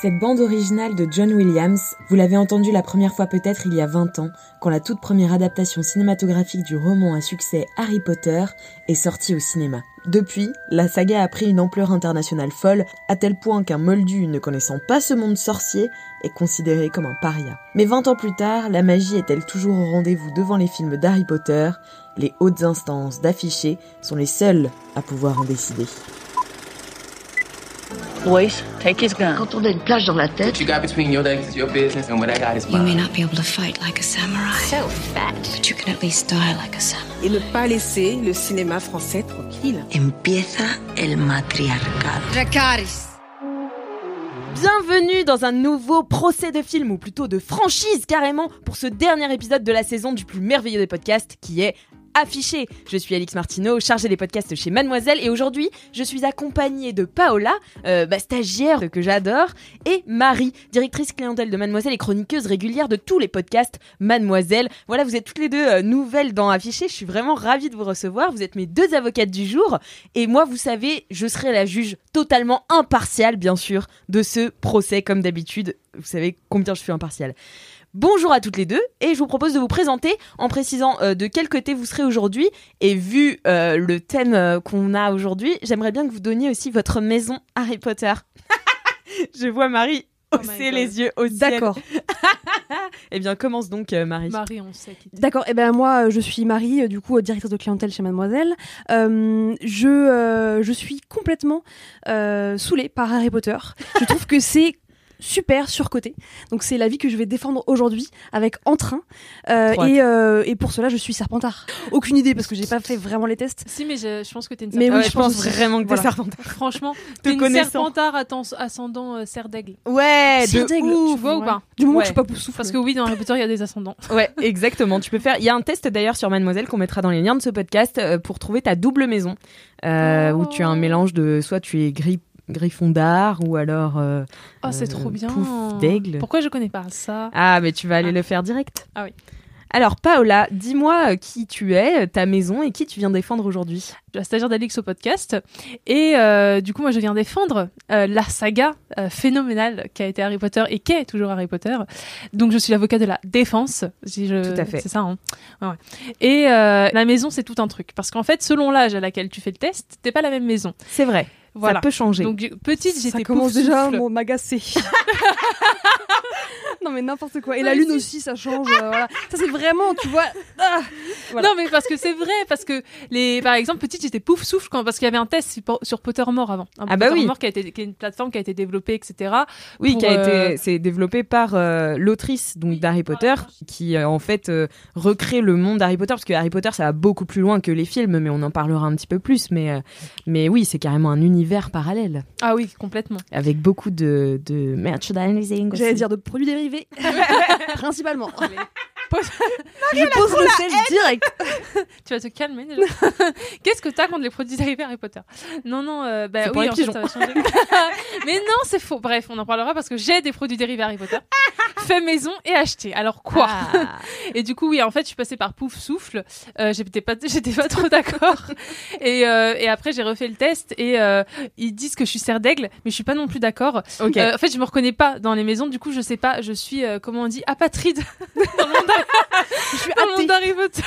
Cette bande originale de John Williams, vous l'avez entendue la première fois peut-être il y a 20 ans, quand la toute première adaptation cinématographique du roman à succès Harry Potter est sortie au cinéma. Depuis, la saga a pris une ampleur internationale folle, à tel point qu'un moldu ne connaissant pas ce monde sorcier est considéré comme un paria. Mais 20 ans plus tard, la magie est-elle toujours au rendez-vous devant les films d'Harry Potter? Les hautes instances d'afficher sont les seules à pouvoir en décider. Boys, take his gun. Quand on a une plage dans la tête, What you got between your legs is your business, and what I got is You may mine. not be able to fight like a samurai. So fat. But you can at least die like a samurai. et ne pas laisser le cinéma français tranquille. empieza el matriarcado. Bienvenue dans un nouveau procès de film, ou plutôt de franchise carrément, pour ce dernier épisode de la saison du plus merveilleux des podcasts qui est affiché. Je suis Alix Martineau, chargée des podcasts chez Mademoiselle, et aujourd'hui, je suis accompagnée de Paola, euh, bah, stagiaire que j'adore, et Marie, directrice clientèle de Mademoiselle et chroniqueuse régulière de tous les podcasts Mademoiselle. Voilà, vous êtes toutes les deux euh, nouvelles dans Affiché, je suis vraiment ravie de vous recevoir, vous êtes mes deux avocates du jour, et moi, vous savez, je serai la juge totalement impartiale, bien sûr, de ce procès, comme d'habitude. Vous savez combien je suis impartiale. Bonjour à toutes les deux et je vous propose de vous présenter en précisant euh, de quel côté vous serez aujourd'hui et vu euh, le thème euh, qu'on a aujourd'hui, j'aimerais bien que vous donniez aussi votre maison Harry Potter. je vois Marie hausser les yeux au ciel. D'accord. Eh bien commence donc euh, Marie. Marie, on sait. D'accord. Et ben moi, je suis Marie, euh, du coup directrice de clientèle chez Mademoiselle. Euh, je euh, je suis complètement euh, saoulée par Harry Potter. Je trouve que c'est super surcoté. Donc c'est l'avis que je vais défendre aujourd'hui avec entrain. Euh, et, euh, et pour cela, je suis Serpentard. Aucune idée parce que j'ai pas fait vraiment les tests. Si, mais je, je pense que t'es une Mais serpentard. oui, Ouais, je pense vraiment que t'es Voilà. serpentard. Franchement, Te t'es une serpentard atten- ascendant euh, cerf d'aigle. Ouais, Serre de d'aigle, ouf. Tu vois ou pas Du moment Ouais. que je suis pas poussoufle. Parce que oui, dans Harry Potter, il y a des ascendants. Ouais, exactement. Tu peux faire. Il y a un test d'ailleurs sur Mademoiselle qu'on mettra dans les liens de ce podcast euh, pour trouver ta double maison, euh, où tu as un mélange de soit tu es gris Griffondard ou alors. euh, Oh, c'est Euh, trop bien. pouf d'aigle. Pourquoi je connais pas ça? Ah, mais tu vas aller Ah. le faire direct. Ah oui. Alors Paola, dis-moi euh, qui tu es, ta maison et qui tu viens défendre aujourd'hui? Je suis stagiaire d'Alix au podcast. Et euh, du coup, moi, je viens défendre euh, la saga euh, phénoménale qui a été Harry Potter et qui est toujours Harry Potter. Donc, je suis l'avocat de la défense. Si je... Tout à fait. C'est ça, hein Ouais, ouais. Et la maison, c'est tout un truc. Parce qu'en fait, selon l'âge à laquelle tu fais le test, t'es pas la même maison. C'est vrai. Voilà. Ça peut changer. Donc, petite, ça j'étais commence déjà à m'agacer. non mais n'importe quoi. Et Non, la lune si. aussi, ça change. euh, voilà. Ça c'est vraiment, tu vois. ah, voilà. Non, mais parce que c'est vrai, parce que les, par exemple, petite, j'étais pouf souffle quand, parce qu'il y avait un test sur- Pottermore avant. Un Ah bah oui. Pottermore qui a été, qui est une plateforme qui a été développée, etc. Oui, pour, qui a euh, été, c'est développé par euh, l'autrice donc d'Harry Potter, qui euh, en fait euh, recrée le monde d'Harry Potter, parce que Harry Potter ça va beaucoup plus loin que les films, mais on en parlera un petit peu plus. Mais euh, mais oui, c'est carrément un univers parallèle Ah oui, complètement. avec beaucoup de de merchandising. J'allais dire de produits dérivés. Principalement. je pose le sel direct. Tu vas te calmer déjà. Qu'est-ce que t'as contre les produits dérivés Harry Potter? Non, non, euh, bah oui, en fait, ça va changer. Mais non, c'est faux. Bref, on en parlera parce que j'ai des produits dérivés Harry Potter. fait maison et acheté. Alors quoi? Ah. Et du coup, oui, en fait, je suis passée par Pouf Souffle. Euh, j'étais pas, j'étais pas trop d'accord. et, euh, et après, j'ai refait le test et euh, ils disent que je suis serre d'aigle, mais je suis pas non plus d'accord. Ok. Euh, en fait, je me reconnais pas dans les maisons. Du coup, je sais pas. Je suis, euh, comment on dit, apatride dans le monde je suis Dans athée. monde d'Harry Potter.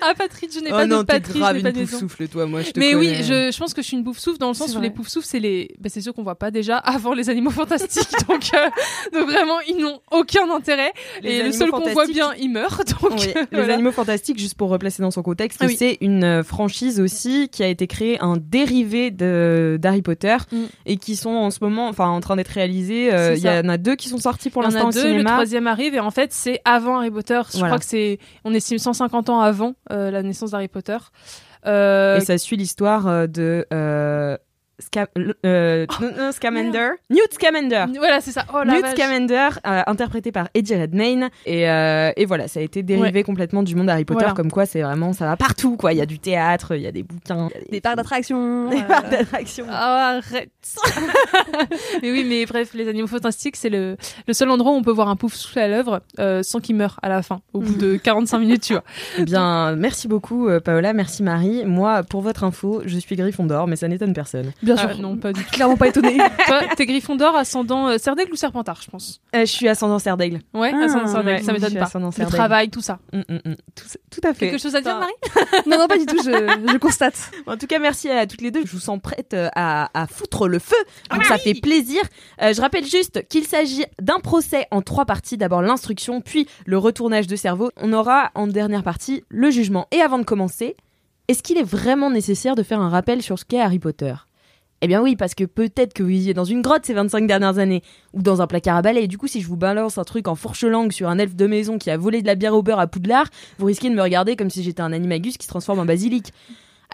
Ah, Patrick, je n'ai Oh pas non, de Patrick, je grave n'ai pas une souffle, toi, moi, je te Mais oui, je, je pense que je suis une bouffe souffle dans le sens où les pouf souffles, c'est les, bah, c'est ceux qu'on voit pas déjà avant les animaux fantastiques. donc, euh, donc vraiment, ils n'ont aucun intérêt. Les et le seul qu'on voit bien, il meurt. Donc, Oui, euh, Les. Animaux Fantastiques, juste pour replacer dans son contexte, Ah oui. c'est une euh, franchise aussi qui a été créée, un dérivé de d'Harry Potter, Mm. et qui sont en ce moment, enfin, en train d'être réalisés. Euh, Il y en a deux qui sont sortis pour l'instant au deux, le cinéma. troisième arrive et en fait c'est avant Harry Potter. Je Voilà. crois que c'est, on estime 150 ans avant euh, la naissance d'Harry Potter. Euh, Et ça suit l'histoire euh, de Sca- euh, non, Scamander, Newt Scamander. Voilà, c'est ça. Oh Newt vache. Scamander, euh, interprété par Eddie Redmayne, et, euh, et voilà, ça a été dérivé complètement du monde Harry Potter, Voilà. comme quoi c'est vraiment, ça va partout, quoi. Il y a du théâtre, il y a des bouquins, a Des parcs d'attraction. des parcs d'attractions. Ah, arrête. mais oui, mais bref, les animaux fantastiques, c'est le, le seul endroit où on peut voir un pouf souffle à l'œuvre sans qu'il meure à la fin, au bout de 45 minutes, tu vois. Eh Bien, merci beaucoup, Paola, merci Marie. Moi, pour votre info, je suis Gryffondor, mais ça n'étonne personne. Bien Ah, sûr. non, pas du tout. Clairement pas étonné. Toi, t'es Gryffondor, ascendant euh, Serdaigle ou Serpentard, je pense? Euh, je suis ascendant Serdaigle. Ouais, Ah, ascendant Serdaigle, ouais, ça m'étonne pas. ascendant Le travail, tout ça. Mm, mm, mm. Tout, tout à fait. Quelque chose à dire, Marie? Non, non, pas du tout, je, je constate. En tout cas, merci à toutes les deux. Je vous sens prête euh, à, à foutre le feu. Donc ça fait plaisir. Euh, je rappelle juste qu'il s'agit d'un procès en trois parties. D'abord l'instruction, puis le retournage de cerveau. On aura en dernière partie le jugement. Et avant de commencer, est-ce qu'il est vraiment nécessaire de faire un rappel sur ce qu'est Harry Potter? Eh bien oui, parce que peut-être que vous viviez dans une grotte ces 25 dernières années, ou dans un placard à balai, et du coup si je vous balance un truc en fourche-langue sur un elfe de maison qui a volé de la bière au beurre à Poudlard, vous risquez de me regarder comme si j'étais un animagus qui se transforme en basilic.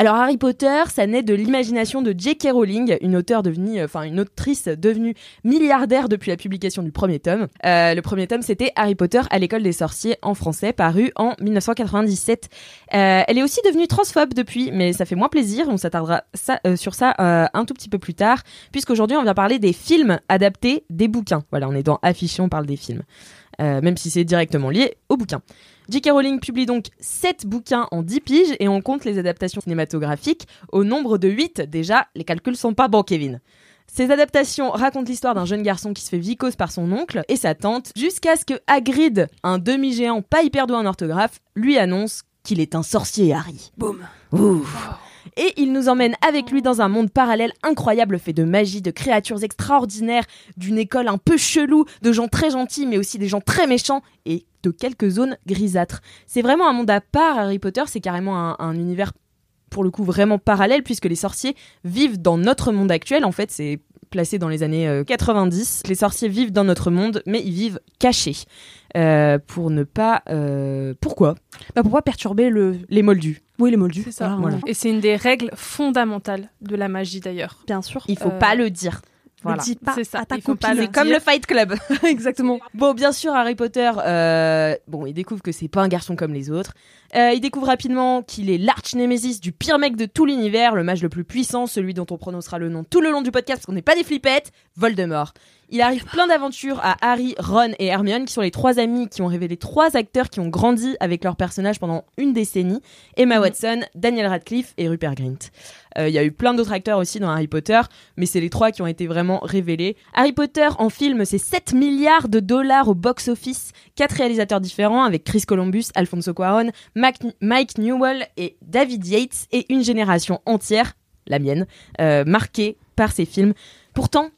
Alors Harry Potter, ça naît de l'imagination de J.K. Rowling, une auteure devenue, euh, enfin une autrice devenue milliardaire depuis la publication du premier tome. Euh, le premier tome, c'était Harry Potter à l'école des sorciers en français, paru en 1997. Euh, elle est aussi devenue transphobe depuis, mais ça fait moins plaisir. On s'attardera sur ça un tout petit peu plus tard, puisqu'aujourd'hui on vient parler des films adaptés des bouquins. Voilà, on est dans affiché, on parle des films. Même si c'est directement lié au bouquin. J.K. Rowling publie donc 7 bouquins en 10 piges et on compte les adaptations cinématographiques au nombre de 8. Déjà, les calculs sont pas bons, Kevin. Ces adaptations racontent l'histoire d'un jeune garçon qui se fait vicose par son oncle et sa tante, jusqu'à ce que Hagrid, un demi-géant pas hyper doué en orthographe, lui annonce qu'il est un sorcier, Harry. Boum. Ouf. Et il nous emmène avec lui dans un monde parallèle incroyable fait de magie, de créatures extraordinaires, d'une école un peu chelou, de gens très gentils mais aussi des gens très méchants et de quelques zones grisâtres. C'est vraiment un monde à part, Harry Potter, c'est carrément un, un univers pour le coup vraiment parallèle puisque les sorciers vivent dans notre monde actuel. En fait, c'est placé dans les années euh, 90. Les sorciers vivent dans notre monde, mais ils vivent cachés. Euh, pour ne pas... euh, Pourquoi? Bah, pour pas perturber le. Les moldus. Oui, les moldus. C'est ça. Voilà. Et c'est une des règles fondamentales de la magie d'ailleurs. Bien sûr. Il faut Euh, pas le dire. Ne Voilà. dis pas C'est ça, à ta il faut pas copine. le C'est comme dire. le Fight Club. Exactement. Bon, bien sûr, Harry Potter, euh, bon, il découvre que c'est pas un garçon comme les autres. Euh, il découvre rapidement qu'il est l'arch-némésis du pire mec de tout l'univers, le mage le plus puissant, celui dont on prononcera le nom tout le long du podcast parce qu'on n'est pas des flippettes, Voldemort. Il arrive plein d'aventures à Harry, Ron et Hermione, qui sont les trois amis qui ont révélé trois acteurs qui ont grandi avec leurs personnages pendant une décennie Emma Watson, Daniel Radcliffe et Rupert Grint. Euh, Il y a eu plein d'autres acteurs aussi dans Harry Potter, mais c'est les trois qui ont été vraiment révélés. Harry Potter en film, c'est 7 milliards de dollars au box-office, quatre réalisateurs différents avec Chris Columbus, Alfonso Cuarón, Mac- Mike Newell et David Yates, et une génération entière, la mienne, euh, marquée par ces films. Pourtant,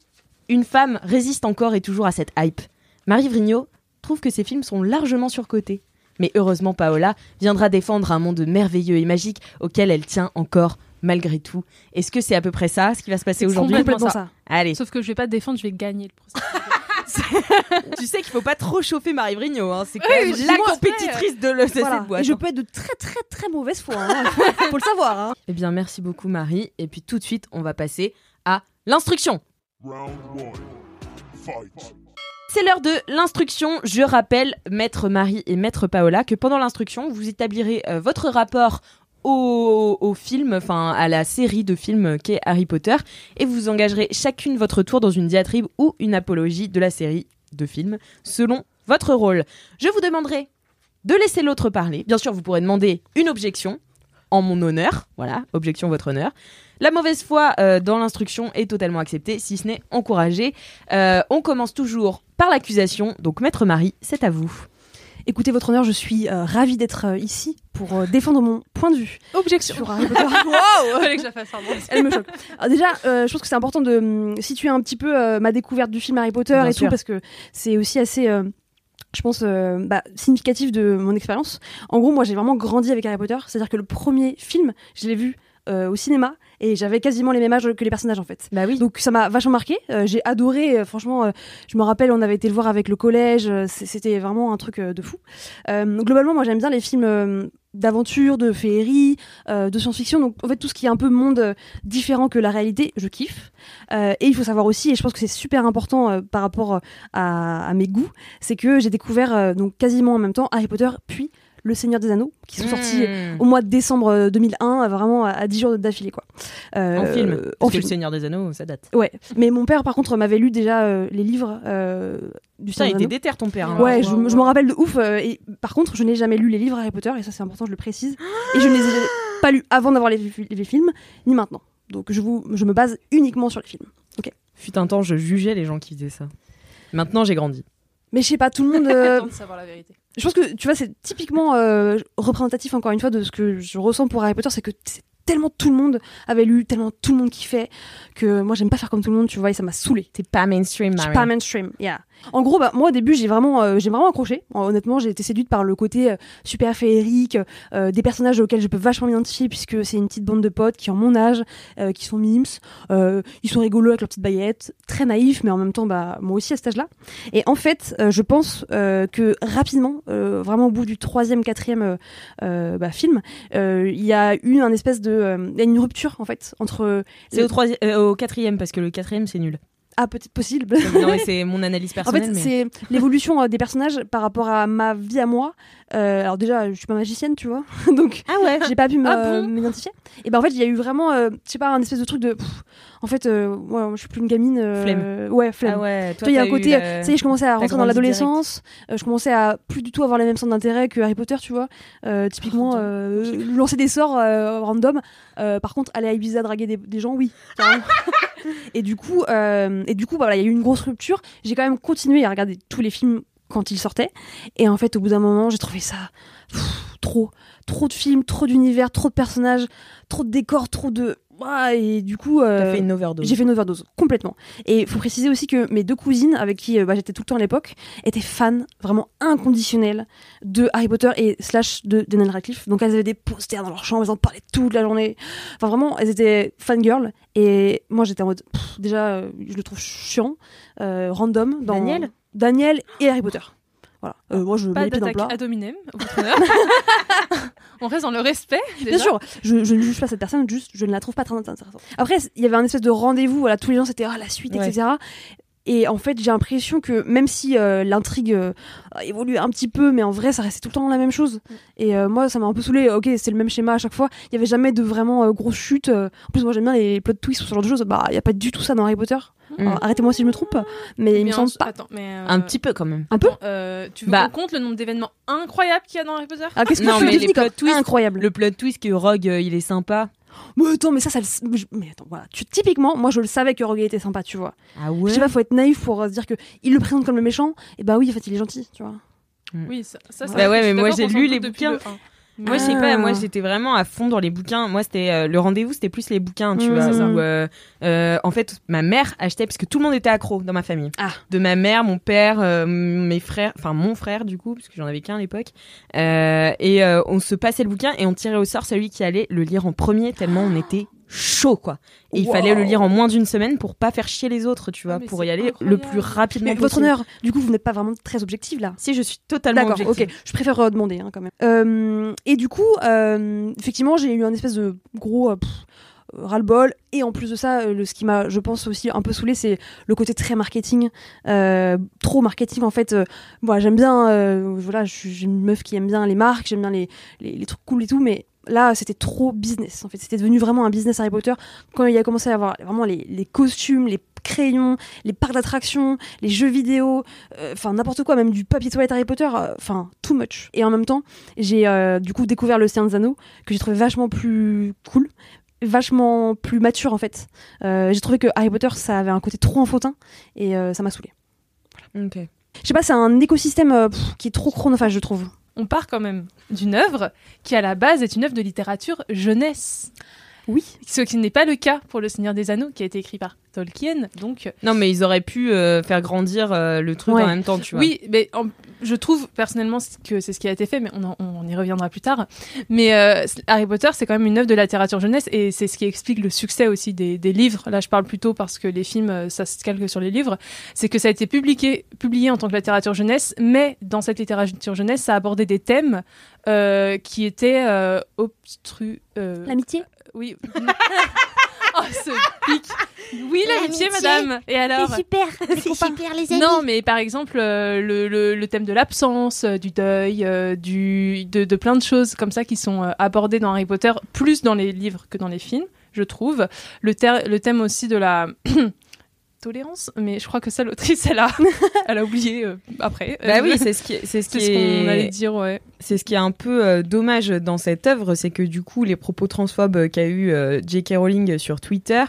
une femme résiste encore et toujours à cette hype. Marie Vrigno trouve que ces films sont largement surcotés. Mais heureusement, Paola viendra défendre un monde merveilleux et magique auquel elle tient encore malgré tout. Est-ce que c'est à peu près ça, ce qui va se passer aujourd'hui complètement Complètement ça. Allez, Sauf que je vais pas te défendre, je vais gagner le procès. tu sais qu'il faut pas trop chauffer Marie Vrigno, hein. c'est Oui, la compétitrice de, le, de Voilà. cette boîte. Et je peux être de très très très mauvaise foi. Hein. faut, faut le savoir. Hein. Eh bien, merci beaucoup Marie. Et puis tout de suite, on va passer à l'instruction. C'est l'heure de l'instruction. Je rappelle, maître Marie et maître Paola, que pendant l'instruction, vous établirez euh, votre rapport au, au film, enfin à la série de films qu'est Harry Potter, et vous engagerez chacune votre tour dans une diatribe ou une apologie de la série de films, selon votre rôle. Je vous demanderai de laisser l'autre parler. Bien sûr, vous pourrez demander une objection en mon honneur. Voilà, objection votre honneur. La mauvaise foi euh, dans l'instruction est totalement acceptée, si ce n'est encouragée. Euh, on commence toujours par l'accusation. Donc, maître Marie, c'est à vous. Écoutez, votre honneur, je suis euh, ravie d'être euh, ici pour euh, défendre mon point de vue. Objection. Sur Harry Potter. Waouh Fallait que je la fasse, pardon. Elle me choque. Alors déjà, je pense que c'est important de hum, situer un petit peu ma découverte du film Harry Potter Bien et sûr. tout, parce que c'est aussi assez, je pense, euh, bah, significatif de mon expérience. En gros, moi, j'ai vraiment grandi avec Harry Potter. C'est-à-dire que le premier film, je l'ai vu euh, au cinéma et j'avais quasiment les mêmes âges que les personnages en fait. Bah oui. Donc ça m'a vachement marqué. Euh, j'ai adoré. euh, franchement, je me rappelle, on avait été le voir avec le collège. C'était vraiment un truc de fou. Euh, globalement, moi j'aime bien les films euh, d'aventure, de féerie, euh, de science-fiction. Donc en fait tout ce qui est un peu monde euh, différent que la réalité, je kiffe. Euh, et il faut savoir aussi, et je pense que c'est super important par rapport à, à mes goûts, c'est que j'ai découvert donc quasiment en même temps Harry Potter puis Le Seigneur des Anneaux, qui sont sortis Mmh. au mois de décembre euh, 2001, euh, vraiment à, à 10 jours d'affilée quoi. Euh, En film. euh, Parce En que film. Le Seigneur des Anneaux, ça date. Ouais, mais mon père par contre m'avait lu déjà euh, les livres euh, du il Seigneur des était Anneaux. déter ton père. hein. Ouais, je, je m'en rappelle de ouf. euh, et par contre, je n'ai jamais lu les livres Harry Potter, et ça c'est important, je le précise. Et je ne les ai pas lus avant d'avoir les, les films, ni maintenant. Donc je, vous, je me base uniquement sur les films. Ok. Fut un temps, je jugeais les gens qui faisaient ça. Maintenant, j'ai grandi. Mais je sais pas, tout le monde. euh, Attends de savoir la vérité. je pense que tu vois, c'est typiquement euh, représentatif encore une fois de ce que je ressens pour Harry Potter, c'est que c'est tellement tout le monde avait lu, tellement tout le monde kiffait que moi j'aime pas faire comme tout le monde, tu vois, et ça m'a saoulé. T'es pas mainstream, Je suis Marie. pas mainstream, yeah. En gros, bah, moi au début, j'ai vraiment, euh, j'ai vraiment accroché. Honnêtement, j'ai été séduite par le côté euh, super féerique, euh, des personnages auxquels je peux vachement m'identifier puisque c'est une petite bande de potes qui ont mon âge, euh, qui sont mimes, ils sont rigolos avec leurs petites baguettes, très naïfs, mais en même temps, bah, moi aussi à cet âge-là. Et en fait, je pense que rapidement, vraiment au bout du troisième, quatrième bah, film, il y a eu un espèce de, euh, il y a une rupture en fait entre. C'est au, euh, au quatrième, parce que le quatrième, c'est nul. Ah, peut-être possible. non, mais c'est mon analyse En personnelle. fait, mais- c'est l'évolution euh, des personnages par rapport à ma vie à moi. Euh, alors déjà, je suis pas magicienne, tu vois, donc Ah ouais j'ai pas pu Ah bon m'identifier. Et ben en fait, il y a eu vraiment, euh, je sais pas, un espèce de truc de, pff, en fait, euh, ouais, je suis plus une gamine. euh, Flemme. Ouais, flemme. Ah ouais, Tu toi, vois, il y a un côté, la- ça y est, je commençais à rentrer dans l'adolescence. euh, je commençais à plus du tout avoir les mêmes centres d'intérêt que Harry Potter, tu vois. Euh, typiquement, euh, lancer des sorts euh, random. Euh, par contre, aller à Ibiza draguer des, des gens, oui. et du coup, euh, et du coup, bah, voilà, il y a eu une grosse rupture. J'ai quand même continué à regarder tous les films quand ils sortaient. Et en fait, au bout d'un moment, j'ai trouvé ça pff, trop, trop de films, trop d'univers, trop de personnages, trop de décors, trop de. Ouah, Et du coup, euh, fait une overdose. j'ai fait une overdose complètement. Et il faut préciser aussi que mes deux cousines, avec qui euh, bah, j'étais tout le temps à l'époque, étaient fans vraiment inconditionnels de Harry Potter et slash de Daniel Radcliffe. Donc elles avaient des posters dans leur chambre, elles en parlaient toute la journée. Enfin vraiment, elles étaient fangirls. Et moi j'étais en mode, pff, déjà, euh, je le trouve chiant, euh, random. Dans Daniel? Daniel et Harry Potter. Voilà. Euh, moi je mets Pas les pieds dans le honneur. On reste dans le respect. Bien sûr, je, je ne juge pas cette personne, juste je ne la trouve pas très intéressante. Après, il y avait un espèce de rendez-vous, voilà, tous les gens c'était ah, la suite, Ouais. etc. Et en fait, j'ai l'impression que même si euh, l'intrigue euh, a évolué un petit peu, mais en vrai, ça restait tout le temps la même chose. Et euh, moi, ça m'a un peu saoulé. Ok, c'est le même schéma à chaque fois. Il y avait jamais de vraiment grosse chute. En plus, moi, j'aime bien les plot twists ou ce genre de choses. Bah, il y a pas du tout ça dans Harry Potter. Mm. Alors, Arrêtez-moi si je me trompe, mais il me semble pas. Attends, mais euh, Un petit peu quand même. Un peu. euh, tu veux Bah. qu'on compte le nombre d'événements incroyables qu'il y a dans Harry Potter? Ah, qu'est-ce que Non, tu mais les plot twists, incroyable. Le plot twist que Rogue, euh, il est sympa. Mais attends, mais ça, ça, le- je- mais attends, voilà. Tu, typiquement, moi, je le savais que Rogue était sympa, tu vois. Ah Je ouais sais pas, faut être naïf pour se dire que il le présente comme le méchant. Et bah oui, en fait, il est gentil, tu vois. Oui, ça, ça, ça Bah ouais, je mais moi, j'ai lu les bouquins. le Moi, je sais pas, moi Ah. j'étais vraiment à fond dans les bouquins. Moi, c'était euh, le rendez-vous, c'était plus les bouquins, tu Mmh, vois. où, euh, euh, en fait, ma mère achetait, parce que tout le monde était accro dans ma famille. Ah. De ma mère, mon père, mes frères, enfin mon frère du coup, parce que j'en avais qu'un à l'époque. Et on se passait le bouquin et on tirait au sort celui qui allait le lire en premier, tellement on était chaud, quoi. Et il fallait le lire en moins d'une semaine pour pas faire chier les autres, tu vois, Ah, mais pour y aller incroyable. le plus rapidement Mais votre possible. honneur, du coup, vous n'êtes pas vraiment très objective là. Si, je suis totalement D'accord, ok. Je préfère euh, demander hein, quand même. Euh, et du coup, euh, effectivement, j'ai eu un espèce de gros euh, pff, ras-le-bol. Et en plus de ça, le, ce qui m'a, je pense aussi un peu saoulé, c'est le côté très marketing, euh, trop marketing en fait. Euh, voilà, j'aime bien, euh, voilà, je suis j'ai une meuf qui aime bien les marques, j'aime bien les, les, les trucs cool et tout, mais là, c'était trop business. En fait, c'était devenu vraiment un business Harry Potter quand il a commencé à avoir vraiment les, les costumes, les crayons, les parcs d'attractions, les jeux vidéo, euh, enfin n'importe quoi, même du papier toilette Harry Potter, euh, enfin too much. Et en même temps, j'ai euh, du coup découvert le Seigneur des Anneaux que j'ai trouvé vachement plus cool, vachement plus mature en fait. J'ai trouvé que Harry Potter ça avait un côté trop enfantin et ça m'a saoulé. Ok. je sais pas, c'est un écosystème pff, qui est trop chronophage, je trouve. On part quand même d'une œuvre qui, à la base, est une œuvre de littérature jeunesse. Oui. Ce qui n'est pas le cas pour Le Seigneur des Anneaux, qui a été écrit par Tolkien. Donc, Non, mais ils auraient pu euh, faire grandir euh, le truc Ouais. en même temps, tu vois. oui, mais en- je trouve personnellement que c'est ce qui a été fait, mais on, en- on y reviendra plus tard. Mais euh, Harry Potter, c'est quand même une œuvre de la littérature jeunesse et c'est ce qui explique le succès aussi des, des livres. Là, je parle plutôt parce que les films, euh, ça se calque sur les livres. C'est que ça a été publié, publié en tant que littérature jeunesse, mais dans cette littérature jeunesse, ça abordait des thèmes euh, qui étaient euh, obstru. L'amitié? oui. oh, ce pic. Oui, l'amitié, madame. Et alors super, c'est super les non, mais par exemple, euh, le, le- le thème de l'absence, euh, du deuil, euh, du, de, de plein de choses comme ça qui sont abordées dans Harry Potter, plus dans les livres que dans les films, je trouve. Le, ter- le thème aussi de la tolérance, mais je crois que ça, l'autrice, elle a, elle a oublié euh, après. Bah oui, c'est ce qui, c'est ce c'est qui ce qu'on est- allait dire, ouais. C'est ce qui est un peu euh, dommage dans cette œuvre, c'est que du coup, les propos transphobes qu'a eu euh, J.K. Rowling sur Twitter,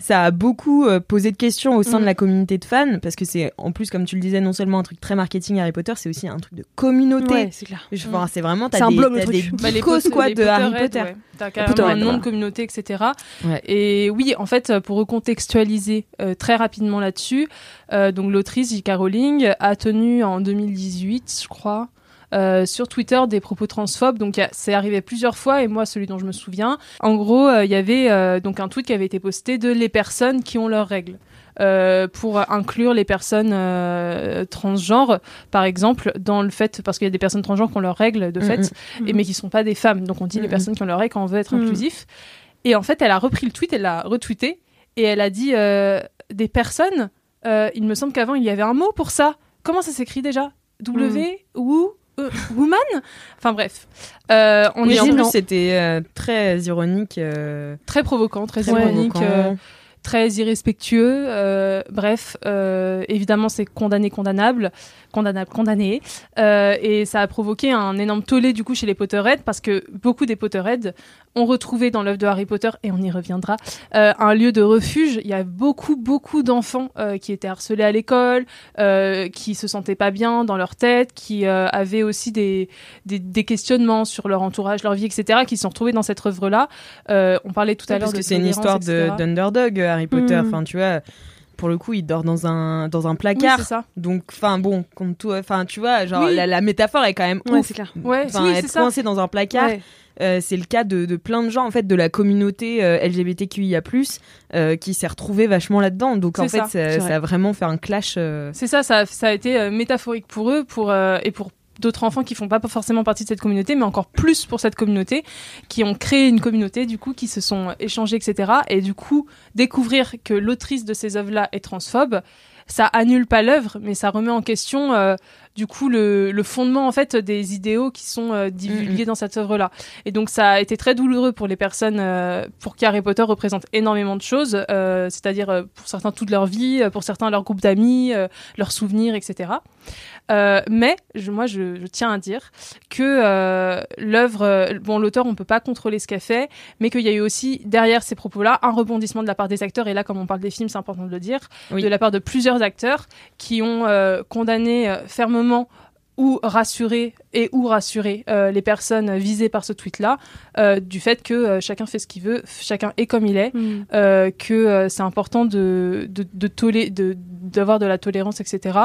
ça a beaucoup euh, posé de questions au sein Mm. de la communauté de fans, parce que c'est, en plus, comme tu le disais, non seulement un truc très marketing Harry Potter, c'est aussi un truc de communauté. Ouais, c'est clair. Je- enfin, c'est vraiment, C'est t'as un des, truc. des Bah, les potes- quoi, les de Harry Potter. ouais. T'as carrément Potterhead, un nom voilà. de communauté, etc. Ouais. Et oui, en fait, pour recontextualiser euh, très rapidement là-dessus, euh, donc l'autrice J.K. Rowling a tenu en 2018, je crois, euh, sur Twitter des propos transphobes. Donc c'est arrivé plusieurs fois et moi celui dont je me souviens. En gros, euh, il y avait euh, donc un tweet qui avait été posté de les personnes qui ont leurs règles. euh, pour inclure les personnes euh, transgenres, par exemple, dans le fait, parce qu'il y a des personnes transgenres qui ont leurs règles de Mhm. fait, et, mais qui sont pas des femmes. Donc on dit les personnes qui ont leurs règles quand on veut être inclusif. Et en fait, elle a repris le tweet, elle l'a retweeté, et elle a dit euh, des personnes, il me semble qu'avant il y avait un mot pour ça. Comment ça s'écrit déjà? W ou woman Enfin bref, Euh, on Oui, est en plus, c'était euh, très ironique. euh, très provoquant, très très ironique. provocant. Très irrespectueux. euh, bref, euh, évidemment, c'est condamné, condamnable, condamnable, condamné. Euh, et ça a provoqué un énorme tollé du coup chez les Potterheads parce que beaucoup des Potterheads ont retrouvé dans l'œuvre de Harry Potter, et on y reviendra, un lieu de refuge. Il y a beaucoup, beaucoup d'enfants qui étaient harcelés à l'école, qui se sentaient pas bien dans leur tête, qui avaient aussi des, des, des questionnements sur leur entourage, leur vie, etc., qui se sont retrouvés dans cette œuvre-là. On parlait tout à l'heure parce de que c'est une histoire d'underdog, Harry Potter. Mhm. Enfin, tu vois, pour le coup, il dort dans un, dans un Oui, placard. c'est ça. Donc, enfin, bon, comme tout, enfin, tu vois, genre, Oui. la, la métaphore est quand même Ouais, c'est clair. Ouais, oui, être coincé dans un placard, Ouais. euh, c'est le cas de, de plein de gens, en fait, de la communauté euh, LGBTQIA+, euh, qui s'est retrouvée vachement là-dedans. Donc, en fait, ça, a vraiment fait un clash. euh, C'est ça, ça, ça a été métaphorique pour eux pour, et pour d'autres enfants qui font pas forcément partie de cette communauté, mais encore plus pour cette communauté, qui ont créé une communauté, du coup, qui se sont échangés, etc. Et du coup, découvrir que l'autrice de ces œuvres-là est transphobe, ça annule pas l'œuvre, mais ça remet en question, euh, du coup, le, le fondement, en fait, des idéaux qui sont euh, divulgués dans cette œuvre-là. Et donc, ça a été très douloureux pour les personnes euh, pour qui Harry Potter représente énormément de choses, euh, c'est-à-dire pour certains toute leur vie, pour certains leur groupe d'amis, leurs souvenirs, etc. Mais je, moi, je, je tiens à dire que l'œuvre, bon, l'auteur, on peut pas contrôler ce qu'elle fait, mais qu'il y a eu aussi derrière ces propos-là un rebondissement de la part des acteurs. Et là, comme on parle des films, c'est important de le dire, Oui. de la part de plusieurs acteurs qui ont condamné euh, ou rassuré et ou rassuré euh, les personnes visées par ce tweet-là euh, du fait que euh, chacun fait ce qu'il veut, chacun est comme il est, Mm. que c'est important de, de, de, d'avoir de la tolérance, etc.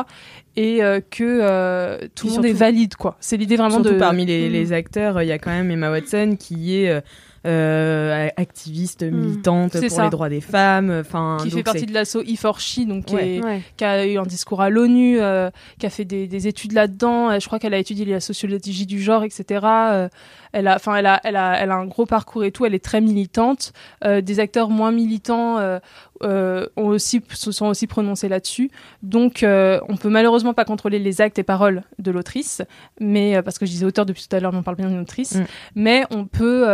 Et que tout le monde est valide, quoi. C'est l'idée vraiment Surtout de... parmi les, Mm. les acteurs, il y a quand même Emma Watson qui est euh, activiste, militante C'est pour ça. les droits des femmes. Enfin, qui donc fait partie de l'asso E4She, donc qui, Ouais. est- Ouais. qui a eu un discours à l'ONU, euh, qui a fait des, des études là-dedans. Euh, Je crois qu'elle a étudié la sociologie du genre, etc. Elle a, enfin, elle a, elle a, elle a un gros parcours et tout. Elle est très militante. Euh, des acteurs moins militants euh, euh, ont aussi, se sont aussi prononcés là-dessus. Donc, on peut malheureusement pas contrôler les actes et paroles de l'autrice, mais parce que je disais auteur depuis tout à l'heure, mais on parle bien d'une autrice. Mm. Mais on peut,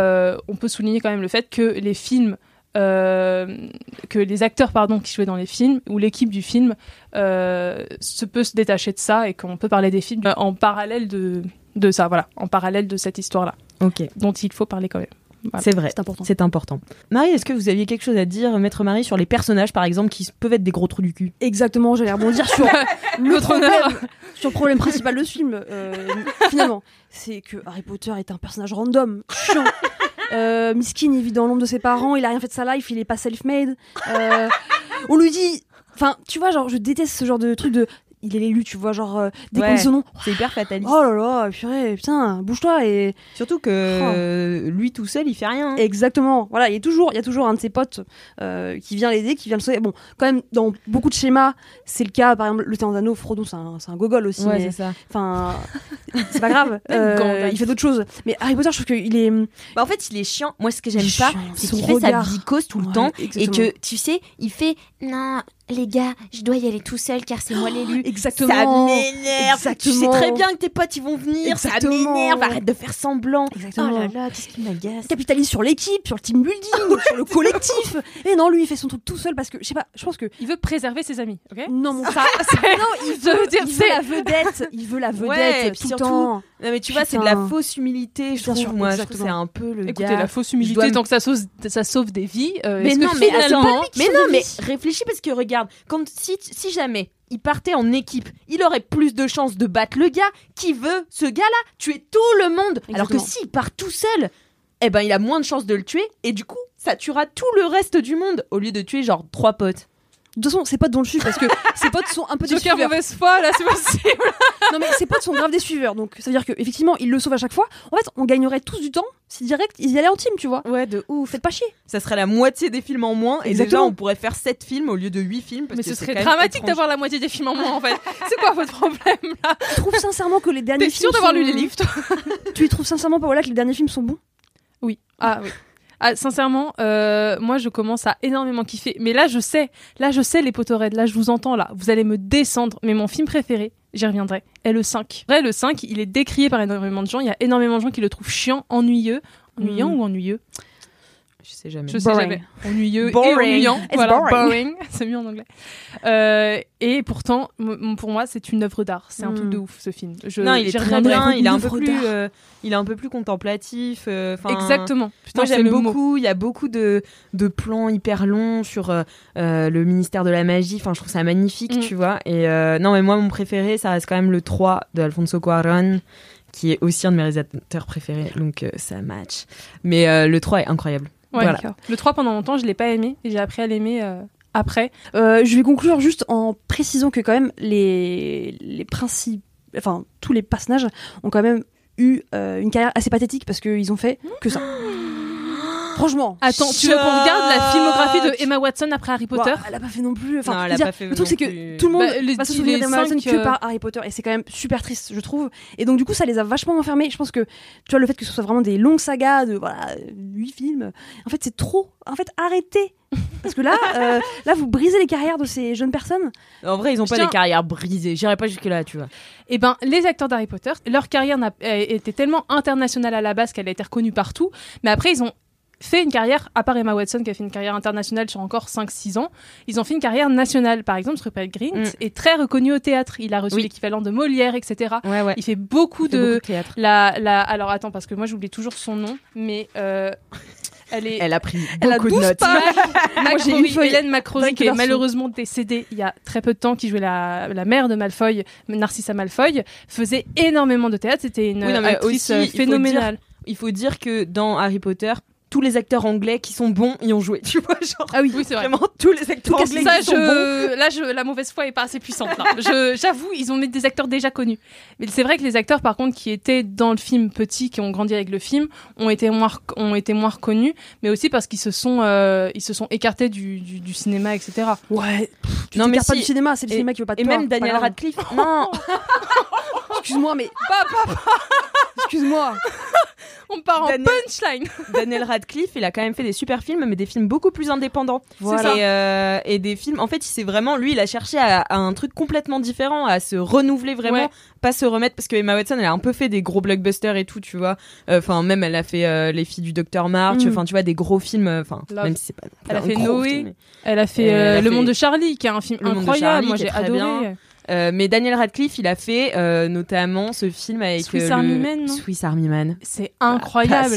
on peut souligner quand même le fait que les films euh, que les acteurs pardon qui jouaient dans les films ou l'équipe du film euh, se peut se détacher de ça et qu'on peut parler des films en parallèle de de ça voilà en parallèle de cette histoire là Ok, dont il faut parler quand même Voilà. c'est vrai. C'est important. C'est important. Marie, est-ce que vous aviez quelque chose à dire, Maître Marie, sur les personnages, par exemple, qui peuvent être des gros trous du cul? Exactement, j'allais rebondir sur le problème, sur le problème principal de ce film, euh, finalement, c'est que Harry Potter est un personnage random, chiant. Euh, miskin, il vit dans l'ombre de ses parents, il a rien fait de sa life, il est pas self-made. Euh, on lui dit, enfin, tu vois, genre, je déteste ce genre de truc de. Il est l'élu, tu vois, genre, euh, dès qu'on Ouais. dit son nom, C'est hyper fataliste. oh là là, purée, putain, bouge-toi et. Surtout que euh, lui tout seul, il fait rien. hein. Exactement. Voilà, il y a toujours, il y a toujours un de ses potes euh, qui vient l'aider, qui vient le sauver. Bon, quand même, dans beaucoup de schémas, c'est le cas. Par exemple, le d'Anneau, Frodon, c'est un, c'est un gogol aussi. Ouais, mais- c'est ça. Enfin, c'est pas grave. Euh, il fait d'autres choses. Mais Harry Potter, je trouve qu'il est. Bah, en fait, il est chiant. Moi, ce que j'aime est pas, c'est Son qu'il fait sa bicose tout le temps exactement. et que tu sais, il fait non, les gars, je dois y aller tout seul car c'est moi l'élu. Exactement. Ça m'énerve. Tu sais très bien que tes potes ils vont venir. Exactement. Ça m'énerve. Arrête de faire semblant. Exactement. Oh là là, qu'est-ce qui m'agace. capitalise sur l'équipe, sur le team building, sur le collectif. Et non, lui, il fait son truc tout seul parce que, je sais pas, je pense que. Il veut préserver ses amis, ok? Non, mon Ça, non, il veut, dire, il veut c'est- la vedette. Il veut la vedette Ouais, et puis tout le surtout, temps. Non mais tu vois, c'est de la fausse humilité. Je Bien trouve. sûr, moi, c'est un peu le Écoutez, gars. la fausse humilité, dois tant que ça sauve, ça sauve des vies. euh, Mais est-ce que non, mais finalement, attends, mais non, mais réfléchis parce que regarde, quand si, si jamais il partait en équipe, il aurait plus de chances de battre le gars qui veut ce gars-là tuer tout le monde. Alors que s'il part tout seul, eh ben il a moins de chances de le tuer et du coup ça tuera tout le reste du monde au lieu de tuer genre trois potes. De toute façon, ses potes dont le suivent parce que ses potes sont un peu des Joker suiveurs. mauvaise foi, là, c'est possible. Non, mais ses potes sont grave des suiveurs. Donc, ça veut dire qu'effectivement, il le sauve à chaque fois. En fait, on gagnerait tous du temps si direct ils y allaient en team, tu vois. Ouais, de ouf. Faites pas chier. Ça serait la moitié des films en moins et Exactement. déjà on pourrait faire 7 films au lieu de 8 films parce Mais que ce c'est serait dramatique d'avoir la moitié des films en moins, en fait. C'est quoi votre problème, là? Tu trouves sincèrement que les derniers T'es films. sûr d'avoir sont- lu les livres, toi? Tu y trouves sincèrement, Paola, que les derniers films sont bons? Oui. Ah oui. Ah, sincèrement, euh, moi je commence à énormément kiffer. Mais là je sais, là je sais les potoreds, là je vous entends là, vous allez me descendre. Mais mon film préféré, j'y reviendrai, est le 5. Vrai, le 5, il est décrié par énormément de gens. Il y a énormément de gens qui le trouvent chiant, ennuyeux. Ennuyant Mm. ou ennuyeux? Je sais jamais. Je sais Boring. jamais. Ennuyeux et ennuyant. It's Voilà, boring. C'est mieux en anglais. Euh, et pourtant, pour moi, c'est une œuvre d'art. C'est un truc de ouf ce film. Je, non, il est très bien, il est un peu plus euh, il est un peu plus contemplatif euh, Exactement. Putain, Moi j'aime beaucoup, il y a beaucoup de, de plans hyper longs sur le ministère de la magie, enfin je trouve ça magnifique, Mm. tu vois. Et euh, non mais moi mon préféré ça reste quand même le 3 de Alfonso Cuarón qui est aussi un de mes réalisateurs préférés, donc euh, ça match. Mais euh, le 3 est incroyable. Ouais, Voilà. Le 3 pendant longtemps, je l'ai pas aimé et j'ai appris à l'aimer euh, après. Euh, je vais conclure juste en précisant que quand même les les principes, enfin tous les personnages ont quand même eu euh, une carrière assez pathétique parce qu'ils ont fait que ça. Franchement. Attends, tu veux qu'on regarde la filmographie de Emma Watson après Harry Potter elle a pas fait non plus. Enfin, Non, je elle veux a dire, pas fait le truc c'est que tout le monde Bah, les- va se souvenir d'Emma Watson que euh, par Harry Potter et c'est quand même super triste, je trouve. Et donc du coup, ça les a vachement enfermés. Je pense que tu vois le fait que ce soit vraiment des longues sagas de voilà huit films. En fait, c'est trop. En fait, arrêtez. Parce que là, euh, là, vous brisez les carrières de ces jeunes personnes. En vrai, ils ont pas Tiens. des carrières brisées. J'irai pas jusque là, tu vois. Eh ben, les acteurs d'Harry Potter, leur carrière a- était tellement internationale à la base qu'elle a été reconnue partout. Mais après, ils ont fait une carrière, à part Emma Watson qui a fait une carrière internationale sur encore 5-6 ans, ils ont fait une carrière nationale. Par exemple, Rupert Grint Mm. est très reconnu au théâtre. Il a reçu Oui. l'équivalent de Molière, etc. Ouais ouais. Il fait beaucoup Il fait de... beaucoup de théâtre. La, la... Alors attends, parce que moi j'oublie toujours son nom, mais euh, elle est... Elle a pris Elle a beaucoup de 12 notes. Moi, Hélène Macrory, qui est malheureusement décédée il y a très peu de temps, qui jouait la, la mère de Malfoy, Narcissa Malfoy, faisait énormément de théâtre. C'était une Oui, non, actrice aussi, phénoménale. Il faut dire que dans Harry Potter, tous les acteurs anglais qui sont bons y ont joué, tu vois, genre. Ah oui, oui c'est vrai. Vraiment, tous les acteurs cas, anglais Ça, qui sont bons. je, là, je, la mauvaise foi est pas assez puissante. Je- J'avoue, ils ont mis des acteurs déjà connus. Mais c'est vrai que les acteurs, par contre, qui étaient dans le film petit, qui ont grandi avec le film, ont été moins, rec- ont été moins reconnus, mais aussi parce qu'ils se sont, euh, ils se sont écartés du, du, du cinéma, etc. Ouais. Tu Non, mais mais pas si. du cinéma, c'est le Et- cinéma qui veut pas de Et toi, même Daniel. Radcliffe. non, Excuse-moi, mais. Excuse-moi. On part en Daniel- punchline. Daniel Radcliffe, il a quand même fait des super films, mais des films beaucoup plus indépendants. Voilà. Et, euh, et des films, en fait, il s'est vraiment, lui, il a cherché à, à un truc complètement différent, à se renouveler vraiment, Ouais. pas se remettre, parce que Emma Watson, elle a un peu fait des gros blockbusters et tout, tu vois. Enfin, même elle a fait euh, Les filles du docteur March, Mm. enfin, tu vois, des gros films, enfin, même si c'est pas. Elle a fait Noé. film, mais- Elle a fait Euh, euh, elle a Le Monde de Charlie, qui est un film Le Monde de incroyable. Charlie, Moi, j'ai adoré. bien. Euh, mais Daniel Radcliffe, il a fait euh, notamment ce film avec Swiss euh, Army le- Man, non Swiss Army Man. C'est incroyable.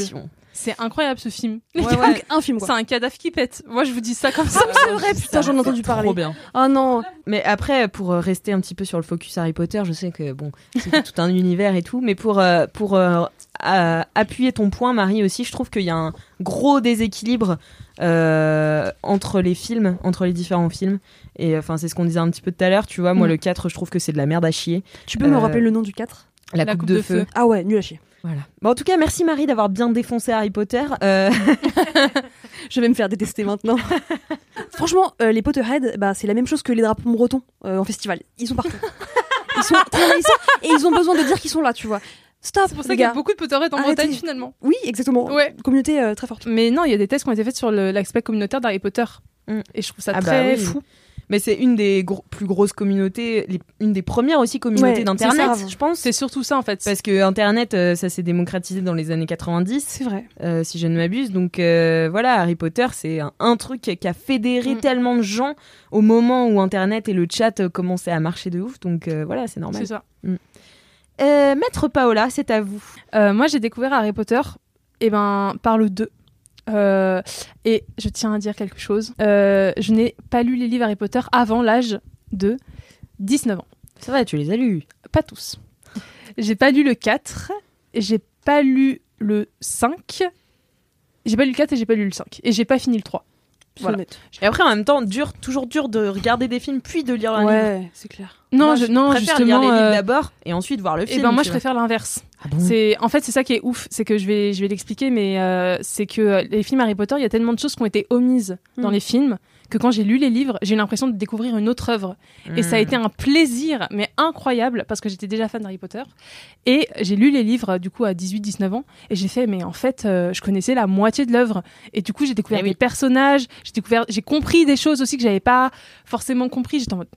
C'est incroyable ce film. Ouais, ouais. Un film, quoi. C'est un cadavre qui pète. Moi, je vous dis ça comme ça. C'est vrai, putain, j'en ai entendu parler. Trop bien. Oh non. Mais après, pour euh, rester un petit peu sur le focus Harry Potter, je sais que bon, c'est tout un univers et tout, mais pour pour euh, appuyer ton point, Marie aussi, je trouve qu'il y a un gros déséquilibre euh, entre les films, entre les différents films. Et enfin, c'est ce qu'on disait un petit peu tout à l'heure. Tu vois, moi Mm. le 4 je trouve que c'est de la merde à chier. Tu peux me Euh, rappeler le nom du 4 La, coupe, de, feu. Ah ouais, nul à chier. Voilà. Bon, en tout cas, merci Marie d'avoir bien défoncé Harry Potter. Euh, Je vais me faire détester maintenant. Franchement, euh, les Potterhead, bah, c'est la même chose que les drapeaux bretons euh, en festival. Ils sont partout. Ils sont très et ils ont besoin de dire qu'ils sont là, tu vois. Stop, C'est pour ça qu'il y a beaucoup de Potterhead en Arrêtez. Bretagne finalement. Oui, exactement. Ouais. Communauté euh, très forte. Mais non, il y a des tests qui ont été faits sur le- l'aspect communautaire d'Harry Potter. Mm. Et je trouve ça Ah bah très oui. fou. Mais c'est une des plus grosses communautés, les- une des premières aussi communautés Ouais, d'internet, c'est ça. je pense. C'est surtout ça en fait. Parce que Internet, euh, ça s'est démocratisé dans les années 90. C'est vrai. euh, si je ne m'abuse. Donc euh, voilà, Harry Potter, c'est un, un truc qui a fédéré Mm. tellement de gens au moment où Internet et le chat euh, commençaient à marcher de ouf. Donc euh, voilà, c'est normal. C'est ça. Euh, Maître Paola, c'est à vous. Euh, moi, j'ai découvert Harry Potter eh ben, par le 2. Euh, et je tiens à dire quelque chose. Euh, je n'ai pas lu les livres Harry Potter avant l'âge de 19 ans. C'est vrai, tu les as lus? Pas tous. J'ai pas lu le 4, j'ai pas lu le 5, j'ai pas lu le 4 et j'ai pas lu le 5. Et j'ai pas fini le 3. Voilà. Et après, en même temps, dur, toujours dur de regarder des films puis de lire un livre. Ouais, c'est clair. Non, Moi, je, je non préfère justement. lire les livres euh, d'abord et ensuite voir le eh film. ben moi, je préfère l'inverse. Ah bon? C'est en fait c'est ça qui est ouf, c'est que je vais je vais l'expliquer, mais euh, c'est que euh, les films Harry Potter, il y a tellement de choses qui ont été omises dans Mm. les films que quand j'ai lu les livres, j'ai eu l'impression de découvrir une autre œuvre. Et ça a Mm. été un plaisir, mais incroyable, parce que j'étais déjà fan d'Harry Potter. Et j'ai lu les livres, du coup, à 18-19 ans, et j'ai fait, mais en fait, euh, je connaissais la moitié de l'œuvre. Et du coup, j'ai découvert Eh oui. des personnages, j'ai découvert, j'ai compris des choses aussi que j'avais pas forcément compris. J'étais en mode,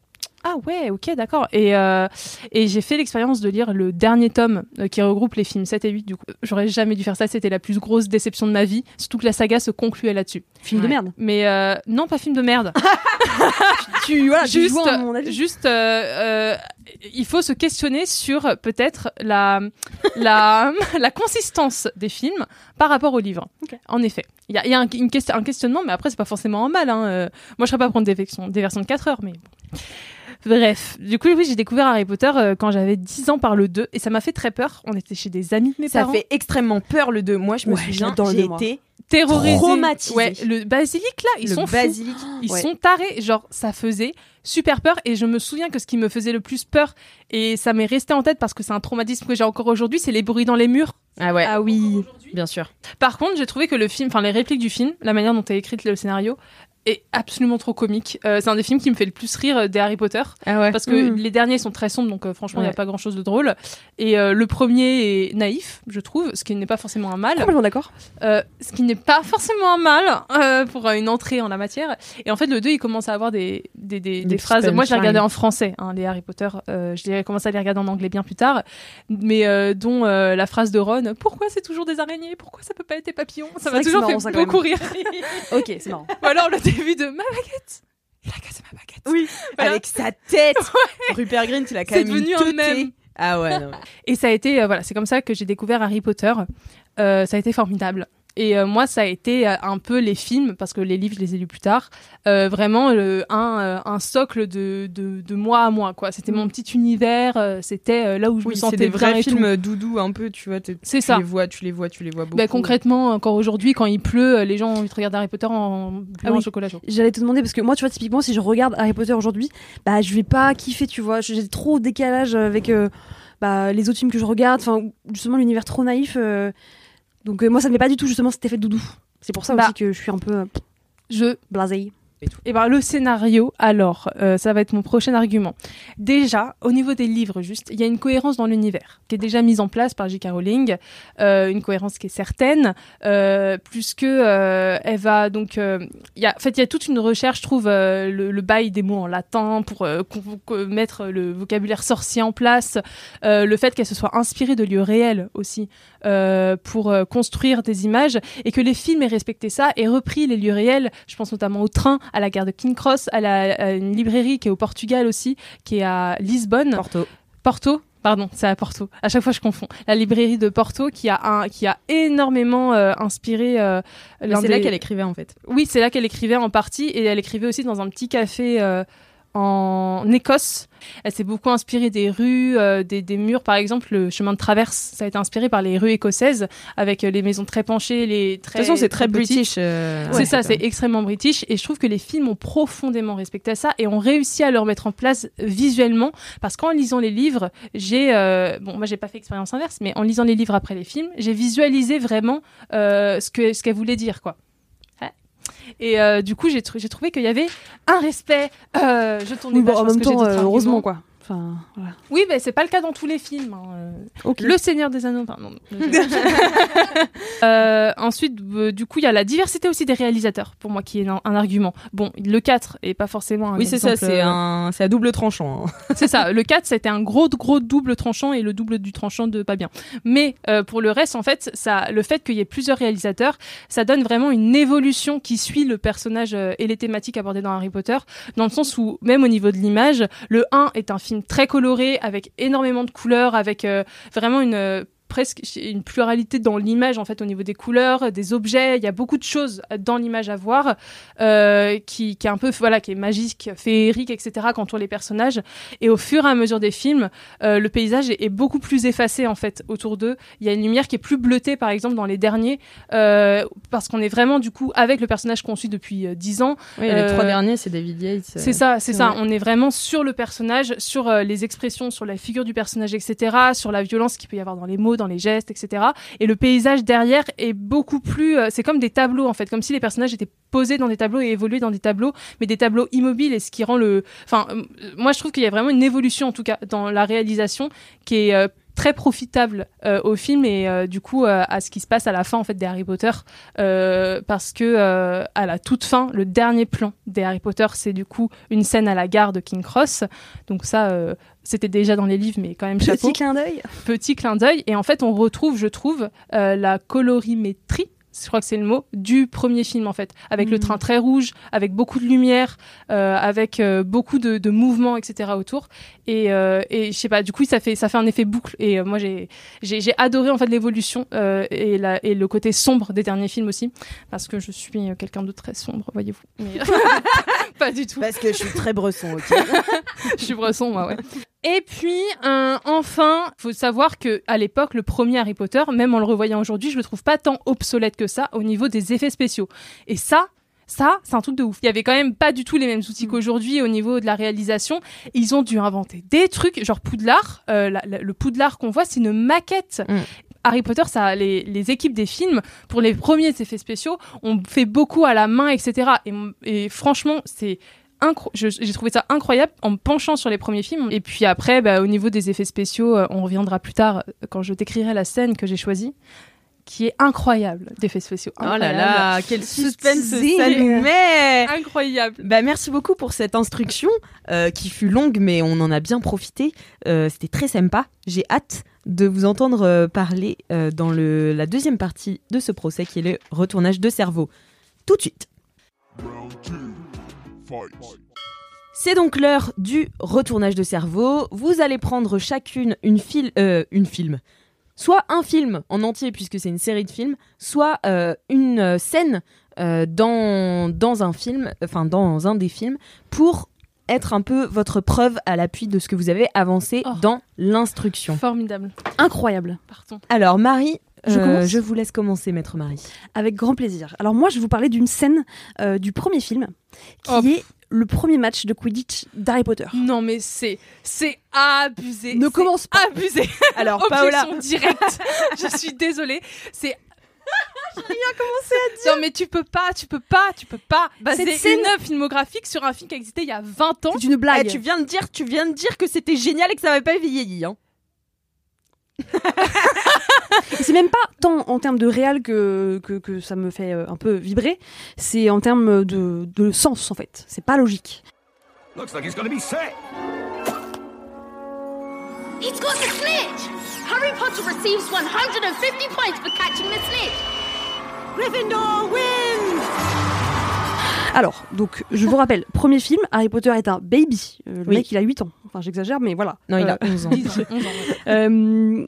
ah ouais, ok, d'accord. Et, euh, et j'ai fait l'expérience de lire le dernier tome euh, qui regroupe les films 7 et 8. Du coup, j'aurais jamais dû faire ça. C'était la plus grosse déception de ma vie. Surtout que la saga se concluait là-dessus. Film de merde. Mais euh, non, pas film de merde. Tu, voilà, tu juste, avis. juste euh, euh, il faut se questionner sur peut-être la, la, la consistance des films par rapport au livre. Ok. En effet, il y a, y a un, une question, un questionnement, mais après, c'est pas forcément un mal. hein. Euh, Moi, je serais pas à prendre des versions, des versions de 4 heures, mais bon. Bref, du coup, oui, j'ai découvert Harry Potter euh, quand j'avais 10 ans par le 2 et ça m'a fait très peur. On était chez des amis de mes Ça parents. fait extrêmement peur le 2. Moi, je me Ouais, souviens, j'ai été terrorisé. traumatisée. Ouais, le basilic là, ils le sont fous. basilic. Ils Ouais. sont tarés, genre ça faisait super peur et je me souviens que ce qui me faisait le plus peur et ça m'est resté en tête parce que c'est un traumatisme que j'ai encore aujourd'hui, c'est les bruits dans les murs. Ah ouais, Ah oui. bien sûr. Par contre, j'ai trouvé que le film, enfin les répliques du film, la manière dont est écrite le scénario est absolument trop comique. Euh, c'est un des films qui me fait le plus rire euh, des Harry Potter Ah ouais. parce que Mm. les derniers sont très sombres donc euh, franchement il n'y a Ouais. pas grand chose de drôle et euh, le premier est naïf je trouve ce qui n'est pas forcément un mal Complètement d'accord. Ce qui n'est pas forcément un mal pour une entrée en la matière. Et en fait, le 2, il commence à avoir des, des, des, phrases. Moi, je l'ai regardé en français, hein, les Harry Potter. Je l'ai commencé à les regarder en anglais bien plus tard. Mais dont la phrase de Ron Pourquoi c'est toujours des araignées? Pourquoi ça peut pas être des papillons? Ça m'a toujours fait beaucoup rire. Ok, c'est marrant. Ou alors le début de Ma baguette? Il a cassé ma baguette. Oui, Voilà. avec sa tête. Rupert Grint, il a quand même une devenu un mème. Ah ouais, non. Et ça a été, euh, voilà, c'est comme ça que j'ai découvert Harry Potter. Euh, ça a été formidable. Et euh, moi, ça a été euh, un peu les films, parce que les livres, je les ai lus plus tard, euh, vraiment un, un socle de, de, de moi à moi. quoi. C'était mon petit univers, c'était là où je Oui, me sentais des bien vrais et tout. films doudou un peu, tu vois. C'est tu ça. les vois, tu les vois, tu les vois beaucoup. Bah, concrètement, encore aujourd'hui, quand il pleut, les gens ont envie de regarder Harry Potter en Ah oui. chocolat chaud. J'allais te demander parce que moi, tu vois, typiquement, si je regarde Harry Potter aujourd'hui, bah, je vais pas kiffer, tu vois. J'ai trop décalage avec bah, les autres films que je regarde. Enfin, justement, l'univers trop naïf. euh. Donc, euh, moi, ça me met pas du tout, justement, cet effet de doudou. C'est pour ça Bah. aussi que je suis un peu euh, Je blasée. Et ben le scénario, alors, euh, ça va être mon prochain argument. Déjà, au niveau des livres, juste, il y a une cohérence dans l'univers qui est déjà mise en place par J.K. Rowling, euh, une cohérence qui est certaine, euh, plus que euh, elle va donc, euh, il y a, en fait, il y a toute une recherche, je trouve, euh, le, le bail des mots en latin pour mettre le vocabulaire sorcier en place, le fait qu'elle se soit inspirée de lieux réels aussi pour construire des images et que les films aient respecté ça et repris les lieux réels. Je pense notamment au train, à la gare de King Cross, à, la, à une librairie qui est au Portugal aussi, qui est à Lisbonne. Porto. Porto, Pardon, c'est à Porto. À chaque fois, je confonds. La librairie de Porto qui a un, qui a énormément euh, inspiré. euh, C'est là qu'elle écrivait en fait. Oui, c'est là qu'elle écrivait en partie et elle écrivait aussi dans un petit café euh, en Écosse. Elle s'est beaucoup inspirée des rues, euh, des, des murs. Par exemple, le chemin de traverse, ça a été inspiré par les rues écossaises avec euh, les maisons très penchées, les De très. toute façon, c'est très petites. british. euh, C'est ouais, ça, c'est extrêmement british et je trouve que les films ont profondément respecté ça et ont réussi à le remettre en place visuellement parce qu'en lisant les livres, j'ai euh, bon moi j'ai pas fait expérience inverse mais en lisant les livres après les films, j'ai visualisé vraiment euh, ce que ce qu'elle voulait dire quoi. Et euh, du coup, j'ai trou- j'ai trouvé qu'il y avait un respect. Euh, je tourne Oui, bon, en même temps, euh, heureusement quoi. Enfin, voilà. Oui, mais c'est pas le cas dans tous les films. hein. Le Seigneur des Anneaux, pardon. Euh, ensuite, euh, du coup, il y a la diversité aussi des réalisateurs, pour moi, qui est un, un argument. Bon, le 4 est pas forcément un Oui, c'est ça, c'est euh, un, c'est à double tranchant. hein. c'est ça. Le 4, c'était un gros, gros double tranchant et le double du tranchant de pas bien. Mais euh, pour le reste, en fait, ça, le fait qu'il y ait plusieurs réalisateurs, ça donne vraiment une évolution qui suit le personnage et les thématiques abordées dans Harry Potter, dans le sens où, même au niveau de l'image, le 1 est un film très coloré, avec énormément de couleurs, avec euh, vraiment une... presque une pluralité dans l'image en fait au niveau des couleurs des objets il y a beaucoup de choses dans l'image à voir euh, qui, qui est un peu voilà qui est magique féerique etc qu'entourent les personnages et au fur et à mesure des films, euh, le paysage est, est beaucoup plus effacé en fait autour d'eux. Il y a une lumière qui est plus bleutée par exemple dans les derniers, euh, parce qu'on est vraiment du coup avec le personnage qu'on suit depuis 10 ans. Oui, les trois derniers, c'est David Yates. C'est ça, c'est ça. On est vraiment sur le personnage, sur les expressions, sur la figure du personnage, etc., sur la violence qu'il peut y avoir dans les mots, dans les gestes, etc. Et le paysage derrière est beaucoup plus. euh, c'est comme des tableaux en fait, comme si les personnages étaient posés dans des tableaux et évolués dans des tableaux, mais des tableaux immobiles. Et ce qui rend le. Enfin, euh, moi je trouve qu'il y a vraiment une évolution en tout cas dans la réalisation qui est euh, très profitable euh, au film et euh, du coup euh, à ce qui se passe à la fin en fait des Harry Potter parce que à la toute fin le dernier plan des Harry Potter c'est du coup une scène à la gare de King Cross. Donc ça c'était déjà dans les livres mais quand même chapeau. Petit clin d'œil. petit clin d'œil. Et en fait on retrouve je trouve la colorimétrie je crois que c'est le mot du premier film en fait avec le Mhm. train très rouge avec beaucoup de lumière euh, avec euh, beaucoup de, de mouvements etc autour et, euh, et je sais pas du coup ça fait ça fait un effet boucle et euh, moi j'ai j'ai adoré en fait l'évolution euh, et la et le côté sombre des derniers films aussi parce que je suis euh, quelqu'un de très sombre voyez-vous Mais- pas du tout Parce que je suis très bresson, ok. je suis bresson, moi, ouais. Et puis, euh, enfin, faut savoir que à l'époque, le premier Harry Potter, même en le revoyant aujourd'hui, je le trouve pas tant obsolète que ça au niveau des effets spéciaux. Et ça, ça, c'est un truc de ouf. Il y avait quand même pas du tout les mêmes outils qu'aujourd'hui au niveau de la réalisation. Ils ont dû inventer des trucs, genre Poudlard. euh, la- la- le Poudlard qu'on voit, c'est une maquette. Mm. Harry Potter, ça, les, les équipes des films, pour les premiers effets spéciaux, ont fait beaucoup à la main, etc. Et, et franchement, c'est j'ai trouvé ça incroyable en me penchant sur les premiers films. Et puis après, bah, au niveau des effets spéciaux, euh, on reviendra plus tard euh, quand je décrirai la scène que j'ai choisie, qui est incroyable d'effets spéciaux. Oh là là, quel suspense teasing. ça nous met Incroyable. Bah, merci beaucoup pour cette instruction euh, qui fut longue, mais on en a bien profité. Euh, C'était très sympa. J'ai hâte de vous entendre euh, parler euh, dans le, la deuxième partie de ce procès qui est le retournage de cerveau. Tout de suite. C'est donc l'heure du retournage de cerveau. Vous allez prendre chacune une, fil euh, une film. Soit un film en entier, puisque c'est une série de films, soit euh, une scène euh, dans, dans un film, enfin dans un des films, pour être un peu votre preuve à l'appui de ce que vous avez avancé Oh. dans l'instruction. Formidable. Incroyable. Alors Marie, Je euh, commence je vous laisse commencer, maître Marie. Avec grand plaisir. Alors moi, je vais vous parler d'une scène euh, du premier film, qui Oh. est le premier match de Quidditch d'Harry Potter. Non mais c'est c'est abusé. Ne commence pas. Abusé. Alors Objection directe. Je suis désolée. C'est J'ai rien commencé à dire. Non mais tu peux pas, tu peux pas, tu peux pas baser Cette scène- une œuvre filmographique sur un film qui a existé il y a 20 ans. C'est une blague. Eh, tu viens de dire, tu viens de dire que c'était génial et que ça n'avait pas vieilli. Hein. C'est même pas tant en termes de réel que, que, que ça me fait euh, un peu vibrer, c'est en termes de, de sens en fait. C'est pas logique. Looks like he's gonna be set. He's got the snitch! Harry Potter receives 150 points for catching the snitch! Gryffindor wins! Alors, donc, je vous rappelle, premier film, Harry Potter est un baby. Euh, le Oui. mec, il a 8 ans. Enfin, j'exagère, mais voilà. Non, il Euh, a 11 ans. 10 ans, 11 ans, ouais. Euh,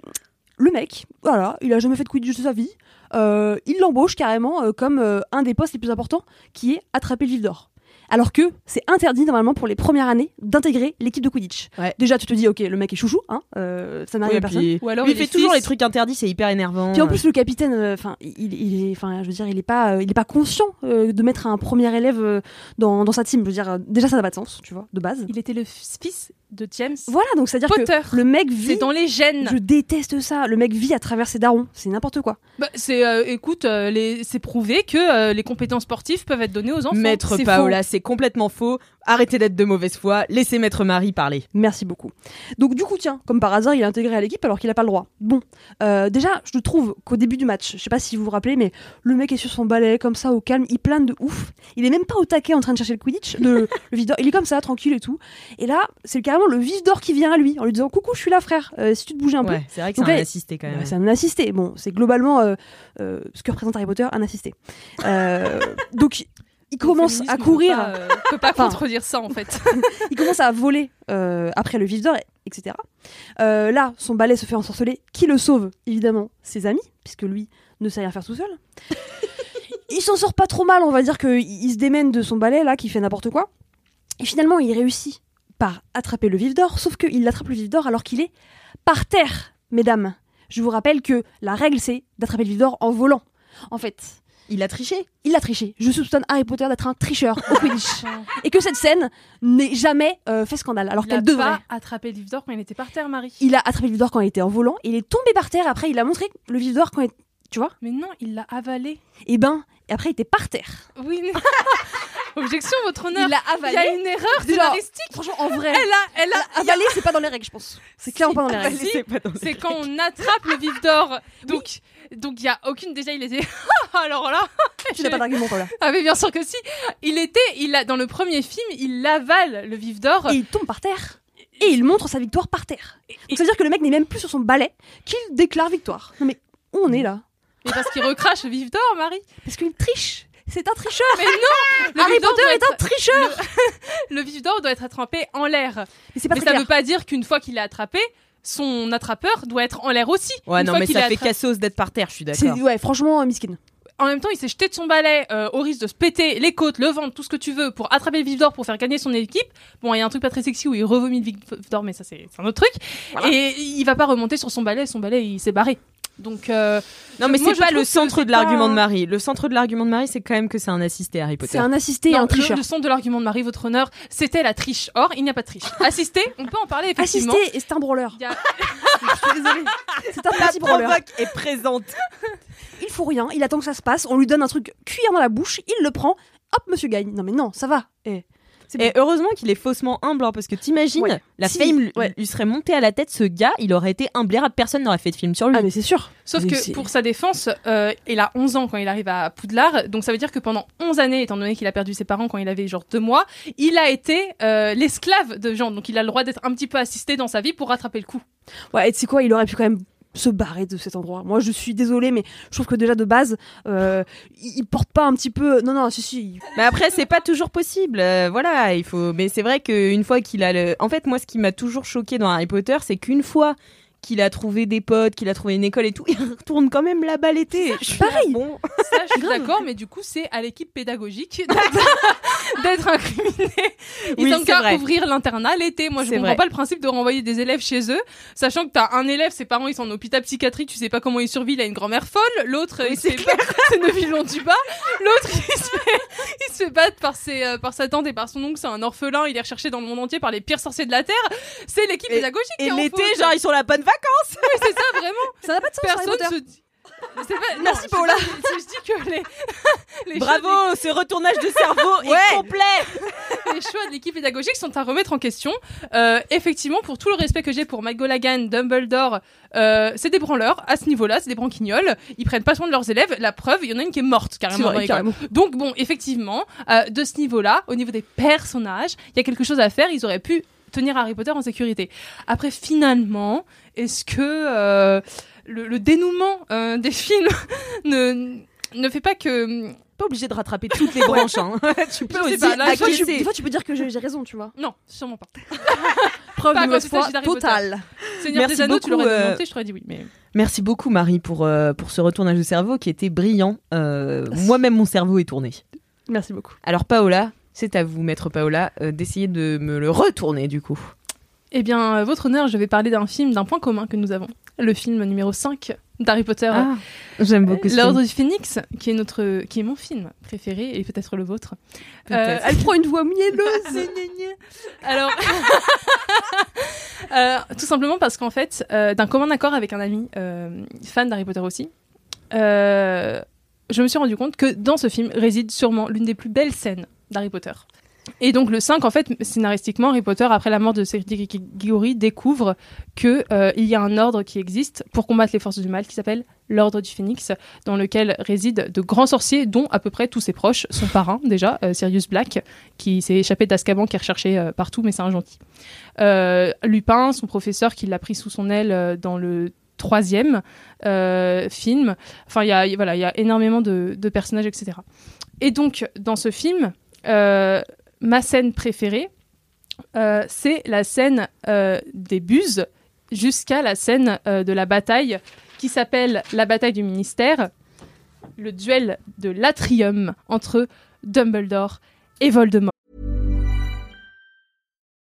le mec, voilà, il a jamais fait de Quidditch de sa vie. Euh, il l'embauche carrément euh, comme euh, un des postes les plus importants, qui est attraper le vif d'or. Alors que c'est interdit normalement pour les premières années d'intégrer l'équipe de Quidditch. Ouais. Déjà, tu te dis, ok, le mec est chouchou, hein, euh, ça n'arrive Oui, à personne. puis- Ou alors lui, il il fait toujours fils. les trucs interdits, c'est hyper énervant. Puis en plus le capitaine, euh, enfin, il, il est, enfin, je veux dire, il est pas, euh, il est pas conscient euh, de mettre un premier élève euh, dans, dans sa team. Je veux dire, euh, déjà ça n'a pas de sens, tu vois, de base. Il était le fils de James Voilà, donc c'est à dire Potter. que le mec vit. C'est dans les gènes. Je déteste ça. Le mec vit à travers ses darons. C'est n'importe quoi. Bah, c'est, euh, écoute, euh, les- c'est prouvé que euh, les compétences sportives peuvent être données aux enfants. Maître C'est Paola, c'est complètement faux. Arrêtez d'être de mauvaise foi. Laissez Maître Marie parler. Merci beaucoup. Donc du coup, tiens, comme par hasard, il est intégré à l'équipe alors qu'il n'a pas le droit. Bon, euh, déjà, je trouve qu'au début du match, je sais pas si vous vous rappelez, mais le mec est sur son balai comme ça au calme, il plane de ouf. Il est même pas au taquet en train de chercher le Quidditch, le, le vif d'or. Il est comme ça, tranquille et tout. Et là, c'est carrément le vif d'or qui vient à lui en lui disant coucou, je suis là, frère. Euh, si tu te bougeais un peu. C'est vrai que c'est un là, assisté quand même. Ouais, c'est un assisté. Bon, c'est globalement euh, ce que représente Harry Potter, un assisté. Donc, il commence à peut courir. pas, euh, peut pas Enfin, contredire ça en fait. il commence à voler euh, après le vif d'or, etc. Euh, là, son balai se fait ensorceler. Qui le sauve? Évidemment, ses amis, puisque lui ne sait rien faire tout seul. il s'en sort pas trop mal, on va dire qu'il il se démène de son balai, là, qui fait n'importe quoi. Et finalement, il réussit par attraper le vif d'or, sauf qu'il attrape le vif d'or alors qu'il est par terre, mesdames. Je vous rappelle que la règle, c'est d'attraper le vif d'or en volant. En fait, Il a triché. il a triché. Je soupçonne Harry Potter d'être un tricheur au Quidditch. Et que cette scène n'ait jamais euh, fait scandale, alors Il a qu'elle devrait. pas attrapé le d'or quand il était par terre, Marie. Il a attrapé le vif d'or quand il était en volant, et il est tombé par terre, après il a montré le vif d'or quand il... Tu vois Mais non, il l'a avalé. Et ben, et après il était par terre. Oui. mais- Objection, votre honneur. Il l'a Il y a avalé. une erreur scénaristique. Franchement, en vrai, Elle a, elle a, avaler, c'est pas dans les règles, je pense. C'est clairement pas dans les Ah, règles. si, c'est quand on attrape le vif d'or. Donc, donc il y a aucune. Déjà, il était. Alors là. Tu n'as pas d'argument, Paula. Ah mais bien sûr que si. Il était, il a dans le premier film, il avale le vif d'or. Et il tombe par terre. Et il montre sa victoire par terre. Donc ça veut dire que le mec n'est même plus sur son balai qu'il déclare victoire. Non mais où on est là? Mais parce qu'il recrache le vif d'or, Marie. Parce qu'il triche. C'est un tricheur. Mais non. Le Harry vif d'or Potter doit est un tricheur. Le, le vif d'or doit être attrapé en l'air. Mais c'est pas Mais ça clair. veut pas dire qu'une fois qu'il est attrapé, son attrapeur doit être en l'air aussi. Ouais, Une non, mais ça fait cassos d'être par terre, je suis d'accord. ouais, franchement, miskin. En même temps, il s'est jeté de son balai euh, au risque de se péter les côtes, le ventre, tout ce que tu veux pour attraper le vif d'or pour faire gagner son équipe. Bon, il y a un truc pas très sexy où il revomit le vif d'or, mais ça c'est c'est un autre truc. Et il va pas remonter sur son balai, son balai il s'est barré. Donc euh, Non, mais moi, c'est pas le centre de l'argument de Marie. Le centre de l'argument de Marie, c'est quand même que c'est un assisté Harry Potter. C'est un assisté et non, un tricheur. le centre de l'argument de Marie, votre honneur, c'était la triche. Or, il n'y a pas de triche. Assisté, on peut en parler effectivement. Assisté et c'est un a- Je suis désolée. C'est un La petit provoque est présente. Il faut rien, il attend que ça se passe, on lui donne un truc cuillère dans la bouche, il le prend, hop, monsieur gagne. Non mais non, ça va. Eh, Et bon. heureusement qu'il est faussement humble, hein, parce que t'imagines, Ouais. la Si, fame lui- ouais. lui serait montée à la tête, ce gars, il aurait été imblairable, personne n'aurait fait de film sur lui. Ah mais c'est sûr. Sauf Mais que pour sa défense, euh, il a 11 ans quand il arrive à Poudlard, donc ça veut dire que pendant 11 années, étant donné qu'il a perdu ses parents quand il avait genre deux mois, il a été euh, l'esclave de Jean, donc il a le droit d'être un petit peu assisté dans sa vie pour rattraper le coup. Ouais, et tu sais quoi, il aurait pu quand même se barrer de cet endroit. Moi, je suis désolée, mais je trouve que déjà de base, euh, il, il porte pas un petit peu. Non, non, si, si. Mais après, c'est pas toujours possible. euh, voilà, il faut. Mais c'est vrai qu'une fois qu'il a le. En fait, moi, ce qui m'a toujours choqué dans Harry Potter, c'est qu'une fois qu'il a trouvé des potes, qu'il a trouvé une école et tout, il retourne quand même là-bas l'été. Pareil. Bon. Ça, je suis d'accord, mais du coup, c'est à l'équipe pédagogique d'être incriminé. Ils ont qu'à ouvrir l'internat l'été. Moi, je comprends vrai. pas le principe de renvoyer des élèves chez eux, sachant que t'as un élève, ses parents ils sont en hôpital psychiatrique, tu sais pas comment il survit, il a une grand-mère folle. L'autre, il c'est Neuvillon du bas. L'autre, il se fait, il se fait battre par ses, euh, par sa tante et par son oncle. C'est un orphelin. Il est recherché dans le monde entier par les pires sorciers de la terre. C'est l'équipe pédagogique. Et l'été, genre, ils sont la bonne vacances. Oui, c'est ça vraiment. Ça n'a pas de sens, Personne se dit. C'est pas- non, Merci, je- Paola. Je, je dis que les, Bravo, ce retournage de cerveau Ouais. est complet. les choix de l'équipe pédagogique sont à remettre en question. Euh, effectivement, pour tout le respect que j'ai pour McGonagall, Dumbledore, euh, c'est des branleurs à ce niveau-là, c'est des branquignoles. Ils prennent pas soin de leurs élèves. La preuve, il y en a une qui est morte carrément. vrai, carrément. Donc bon, effectivement, euh, de ce niveau-là, au niveau des personnages, il y a quelque chose à faire. Ils auraient pu tenir Harry Potter en sécurité. Après, finalement, est-ce que euh, le, le dénouement euh, des films ne ne fait pas que pas obligé de rattraper toutes les branches. hein. tu peux aussi pas, là, des, fois, tu, des fois, tu peux dire que j'ai raison, tu vois. Non, sûrement pas. Preuve Pas de quand il foi s'agit d'Harry Potter. totale. Seigneur Merci des Anneaux, tu beaucoup, l'aurais euh, je t'aurais dit oui. Mais... Merci beaucoup Marie pour, euh, pour ce retournage de cerveau qui était brillant. Euh, Moi-même mon cerveau est tourné. Merci beaucoup. Alors Paola, c'est à vous, maître Paola, euh, d'essayer de me le retourner du coup. Eh bien, euh, votre honneur, je vais parler d'un film, d'un point commun que nous avons. Le film numéro 5 d'Harry Potter. Ah, J'aime beaucoup L'Ordre du Phénix, qui est, notre, qui est mon film préféré et peut-être le vôtre. Peut-être. Elle prend une voix mielleuse. Alors, euh, tout simplement parce qu'en fait, euh, d'un commun accord avec un ami euh, fan d'Harry Potter aussi, euh, je me suis rendu compte que dans ce film réside sûrement l'une des plus belles scènes d'Harry Potter. Et donc le 5, en fait, scénaristiquement, Harry Potter, après la mort de Cédric Diggory, découvre qu'il il y a un ordre qui existe pour combattre les forces du mal qui s'appelle l'Ordre du Phénix, dans lequel résident de grands sorciers, dont à peu près tous ses proches, son parrain déjà, euh, Sirius Black, qui s'est échappé d'Azkaban, qui est recherché euh, partout, mais c'est un gentil. Euh, Lupin, son professeur, qui l'a pris sous son aile euh, dans le troisième euh, film. Enfin, il y a, il- voilà, il y a énormément de, personnages, etc. Et donc, dans ce film, euh, ma scène préférée, euh, c'est la scène euh, des buses jusqu'à la scène euh, de la bataille qui s'appelle la bataille du ministère, le duel de l'atrium entre Dumbledore et Voldemort.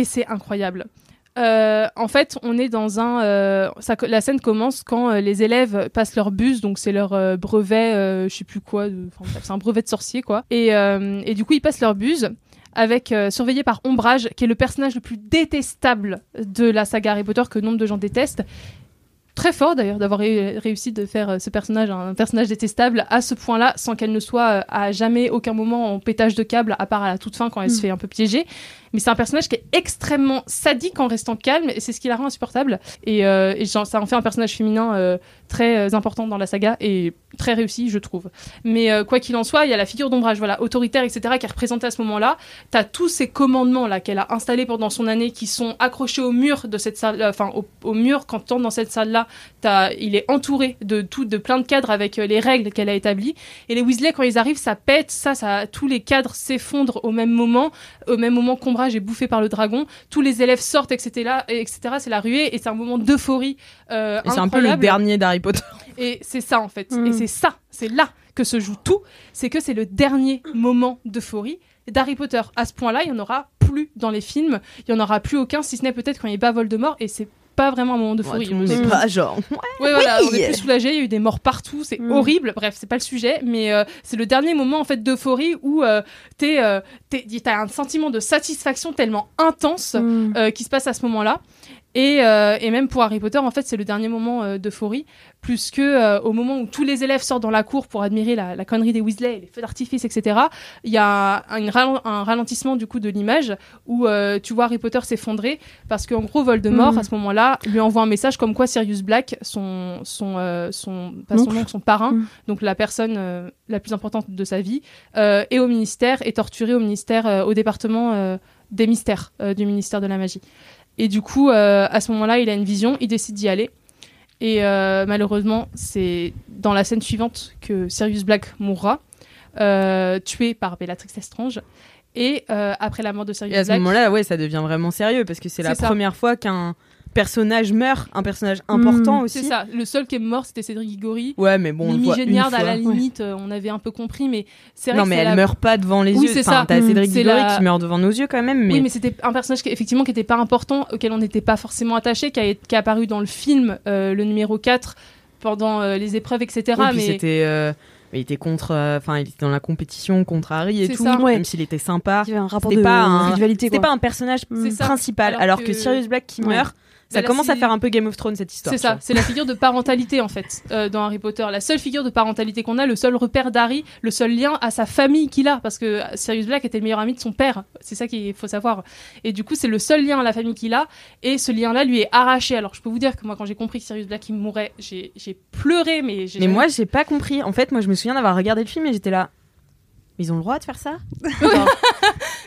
Et c'est incroyable. Euh, en fait, on est dans un. euh, ça la scène commence quand euh, les élèves passent leur bus, donc c'est leur brevet, je sais plus quoi, c'est un brevet de sorcier quoi. Et, et du coup, ils passent leur bus avec surveillé par Ombrage, qui est le personnage le plus détestable de la saga Harry Potter que nombre de gens détestent. Très fort d'ailleurs d'avoir ré- réussi de faire ce personnage un personnage détestable à ce point-là, sans qu'elle ne soit à jamais aucun moment en pétage de câble, à part à la toute fin quand elle se Mm. fait un peu piéger. Mais c'est un personnage qui est extrêmement sadique en restant calme, et c'est ce qui la rend insupportable. Et, euh, ça en fait un personnage féminin euh, très euh, important dans la saga et très réussi, je trouve. Mais quoi qu'il en soit, il y a la figure d'ombrage, voilà, autoritaire, etc., qui est représentée à ce moment-là. T'as tous ces commandements là qu'elle a installés pendant son année qui sont accrochés au mur de cette salle, enfin au, mur quand t'entres dans cette salle-là, t'as- il est entouré de tout, de plein de cadres avec les règles qu'elle a établies. Et les Weasley, quand ils arrivent, ça pète, ça, ça, tous les cadres s'effondrent au même moment, au même moment est bouffé par le dragon. Tous les élèves sortent, etc. Là, etc. C'est la ruée et c'est un moment d'euphorie. Euh, Et c'est un peu le dernier d'Harry Potter. Et c'est ça en fait. Mm. Et c'est ça, c'est là que se joue tout. C'est que c'est le dernier moment d'euphorie d'Harry Potter. À ce point-là, il n'y en aura plus dans les films. Il n'y en aura plus aucun, si ce n'est peut-être quand il bat Voldemort. Et c'est pas vraiment un moment le monde On n'est est- pas genre. Ouais, voilà, Oui. on est plus soulagé. Il y a eu des morts partout, c'est Mm. horrible. Bref, c'est pas le sujet, mais euh, c'est le dernier moment en fait d'euphorie où euh, t'es, euh, t'es- t'as un sentiment de satisfaction tellement intense Mm. euh, qui se passe à ce moment-là. Et, euh, et même pour Harry Potter, en fait, c'est le dernier moment euh, d'euphorie, plus que euh, au moment où tous les élèves sortent dans la cour pour admirer la, la connerie des Weasley, les feux d'artifice, etc. Il y a un, ralen- un ralentissement du coup de l'image où tu vois Harry Potter s'effondrer parce qu'en gros Voldemort Mhm. à ce moment-là lui envoie un message comme quoi Sirius Black, son son son pas son Oncle. oncle, son parrain, Mhm. donc la personne la plus importante de sa vie, est au ministère, est torturé au ministère, au département des mystères du ministère de la magie. Et du coup, euh, à ce moment-là, il a une vision, il décide d'y aller. Et euh, malheureusement, c'est dans la scène suivante que Sirius Black mourra. euh, tué par Bellatrix Lestrange. Et après la mort de Sirius Et à ce Black, moment-là, ouais, ça devient vraiment sérieux parce que c'est la ça. première fois qu'un personnage meurt, un personnage important aussi. c'est ça. Le seul qui est mort, c'était Cédric Diggory. Ouais, mais bon, on le Mimi Géniard, à la Ouais. limite, euh, on avait un peu compris, mais c'est vrai Non, que mais elle la- meurt pas devant les Oui, yeux. c'est Enfin, ça. T'as Mm. Cédric C'est Diggory la- qui meurt devant nos yeux quand même. Mais... Oui, mais c'était un personnage qui, effectivement qui n'était pas important, auquel on n'était pas forcément attaché, qui a, qui a apparu dans le film, euh, le numéro 4, pendant euh, les épreuves, etc. Mais c'était. euh, il était contre, euh, enfin, il était dans la compétition contre Harry et tout, ça. même s'il était sympa. Il y avait un rapport C'était de pas un, rivalité, c'était pas un personnage principal. Alors Alors, que... que- Sirius Black qui Ouais. meurt, ça là, commence à faire un peu Game of Thrones cette histoire. C'est ça, c'est la figure de parentalité en fait euh, dans Harry Potter. La seule figure de parentalité qu'on a, le seul repère d'Harry, le seul lien à sa famille qu'il a, parce que Sirius Black était le meilleur ami de son père. C'est ça qu'il faut savoir. Et du coup, c'est le seul lien à la famille qu'il a, et ce lien-là lui est arraché. Alors, je peux vous dire que moi, quand j'ai compris que Sirius Black il mourait, j'ai pleuré, mais j'ai Mais moi, j'ai pas compris. En fait, moi, je me souviens d'avoir regardé le film et j'étais là. Mais Ils ont le droit de faire ça?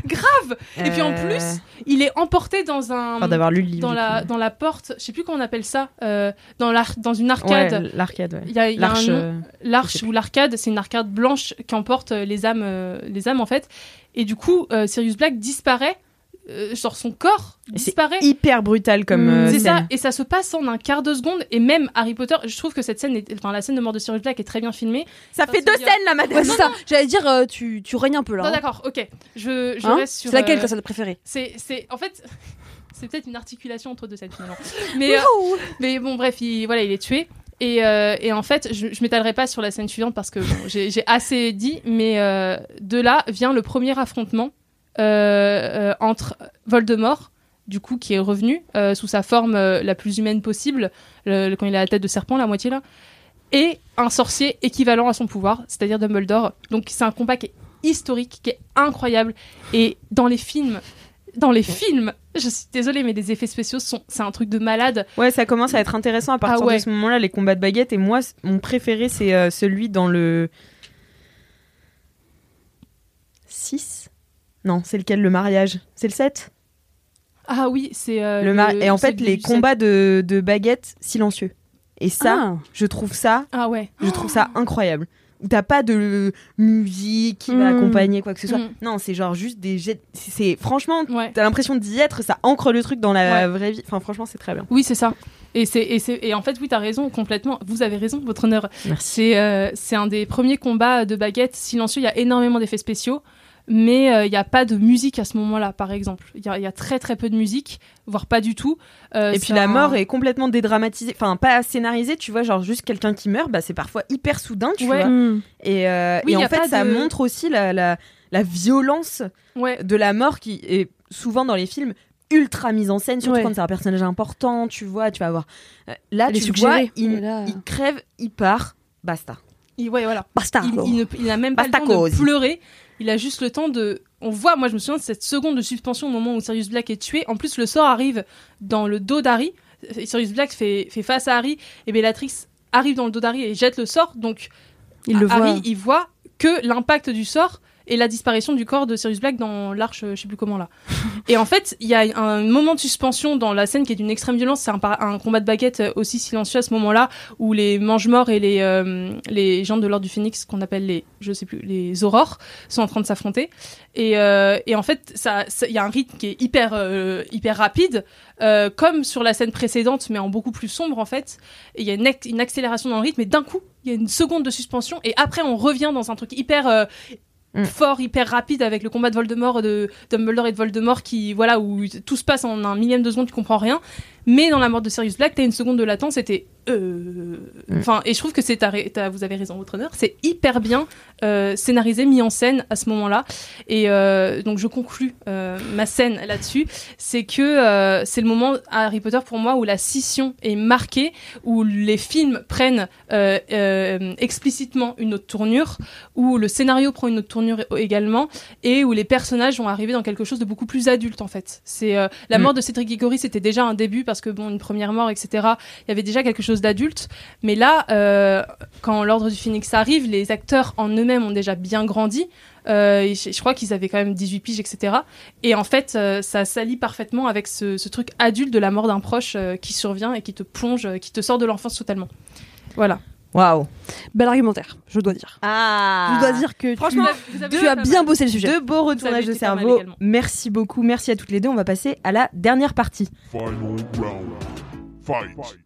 grave. Et puis en Euh, plus, il est emporté dans un Enfin, d'avoir lu le livre, dans la dans la porte. Je sais plus comment on appelle ça. euh, dans dans une arcade. Ouais, l'arcade, ouais. Il y a, il y a un L'arche, nom. euh, L'arche ou l'arcade, c'est une arcade blanche qui emporte les âmes, euh, les âmes en fait. Et du coup, euh, Sirius Black disparaît, euh, genre son corps Et c'est disparaît. hyper brutal comme euh, c'est ça, et ça se passe en un quart de seconde. Et même Harry Potter, je trouve que cette scène, est, enfin la scène de mort de Sirius Black est très bien filmée. Ça fait deux scènes là, madame. Ouais, c'est ça. J'allais dire, euh, tu, tu règnes un peu là. Non, hein. d'accord, ok. Je, je Hein reste sur. C'est laquelle euh, ta scène préférée? C'est, c'est, en fait, c'est peut-être une articulation entre deux scènes finalement. Mais, euh, mais bon, bref, il, voilà, il est tué. Et, euh, et en fait, je, je m'étalerai pas sur la scène suivante parce que bon, j'ai, j'ai assez dit, mais euh, de là vient le premier affrontement entre Voldemort, du coup, qui est revenu euh, sous sa forme euh, la plus humaine possible, le- le- quand il a la tête de serpent, la moitié là, et un sorcier équivalent à son pouvoir, c'est-à-dire Dumbledore. Donc c'est un combat qui est historique, qui est incroyable. Et dans les films, dans les films, je suis désolée, mais les effets spéciaux sont, c'est un truc de malade. Ouais, ça commence à être intéressant à partir Ah ouais. de ce moment-là, les combats de baguettes. Et moi, mon préféré, c'est euh, celui dans le 6 Non, c'est lequel Le mariage? C'est le 7 Ah oui, c'est euh, le Et en fait, les combats de, de baguettes silencieux. Et ça, Ah. je trouve ça, Ah ouais. je trouve ça incroyable. T'as pas de musique qui va Mm. accompagner quoi que ce soit. Mm. Non, c'est genre juste des jets. C'est franchement, Ouais. t'as l'impression d'y être. Ça ancre le truc dans la Ouais. vraie vie. Enfin, franchement, c'est très bien. Oui, c'est ça. Et, c'est, et, c'est, et en fait, oui, t'as raison, complètement. Vous avez raison, votre honneur. Merci. C'est, euh, c'est un des premiers combats de baguettes silencieux. Il y a énormément d'effets spéciaux, mais euh, il n'y a pas de musique à ce moment-là, par exemple. Il y a, il y a très très peu de musique, voire pas du tout. Euh, Et puis la un- mort est complètement dédramatisée, enfin pas scénarisée, tu vois, genre juste quelqu'un qui meurt, bah c'est parfois hyper soudain, tu Ouais. vois. Mm. Et, euh, Oui, et y en fait, ça de- montre aussi la, la, la violence Ouais. de la mort qui est souvent dans les films ultra mise en scène, surtout Ouais. quand c'est un personnage important, tu vois, tu vas avoir. euh, Là, Elle tu vois, suggérée. il, Et là- il crève, il part, basta. Il, ouais, voilà. Basta. Il, il n'a même pas le temps de Bastacosi. pleurer. Il a juste le temps de. On voit, moi je me souviens de cette seconde de suspension au moment où Sirius Black est tué. En plus, le sort arrive dans le dos d'Harry. Sirius Black fait, fait face à Harry et Bellatrix arrive dans le dos d'Harry et jette le sort. Donc Il le Harry, voit. il voit que l'impact du sort et la disparition du corps de Sirius Black dans l'arche, euh, je sais plus comment là. et en fait, il y a un moment de suspension dans la scène qui est d'une extrême violence. C'est un, combat de baguette euh, aussi silencieux à ce moment-là où les mange-morts et les, euh, les gens de l'ordre du phénix, qu'on appelle les, je sais plus, les aurores, sont en train de s'affronter. Et, en fait, il y a un rythme qui est hyper, hyper rapide, comme sur la scène précédente, mais en beaucoup plus sombre en fait. Il y a une, ac- une accélération dans le rythme, et d'un coup, il y a une seconde de suspension, et après, on revient dans un truc hyper Mm. fort, hyper rapide avec le combat de Voldemort, de Dumbledore et de Voldemort, qui voilà où tout se passe en un millième de seconde, tu comprends rien. Mais dans la mort de Sirius Black, t'as une seconde de latence, c'était euh... Mm. enfin, et je trouve que c'est vous avez raison, votre honneur, c'est hyper bien euh, scénarisé, mis en scène à ce moment-là. Et euh, donc je conclus ma scène là-dessus, c'est que c'est le moment à Harry Potter pour moi où la scission est marquée, où les films prennent explicitement une autre tournure, où le scénario prend une autre tournure également, et où les personnages vont arriver dans quelque chose de beaucoup plus adulte en fait. C'est la Mm. mort de Cédric Diggory, c'était déjà un début parce que bon, une première mort, etc. Il y avait déjà quelque chose d'adulte, mais là, euh, quand l'ordre du Phoenix arrive, les acteurs en eux-mêmes ont déjà bien grandi. Euh, je, je crois qu'ils avaient quand même 18 piges, etc. Et en fait, euh, ça s'allie parfaitement avec ce, ce truc adulte de la mort d'un proche euh, qui survient et qui te plonge, euh, qui te sort de l'enfance totalement. Voilà. Waouh. Bel argumentaire, je dois dire. Ah. Je dois dire que Franchement, tu, vous avez tu as bien bossé le sujet. Deux beaux retournages de cerveau. Merci beaucoup. Merci à toutes les deux. On va passer à la dernière partie. Final round. Fight.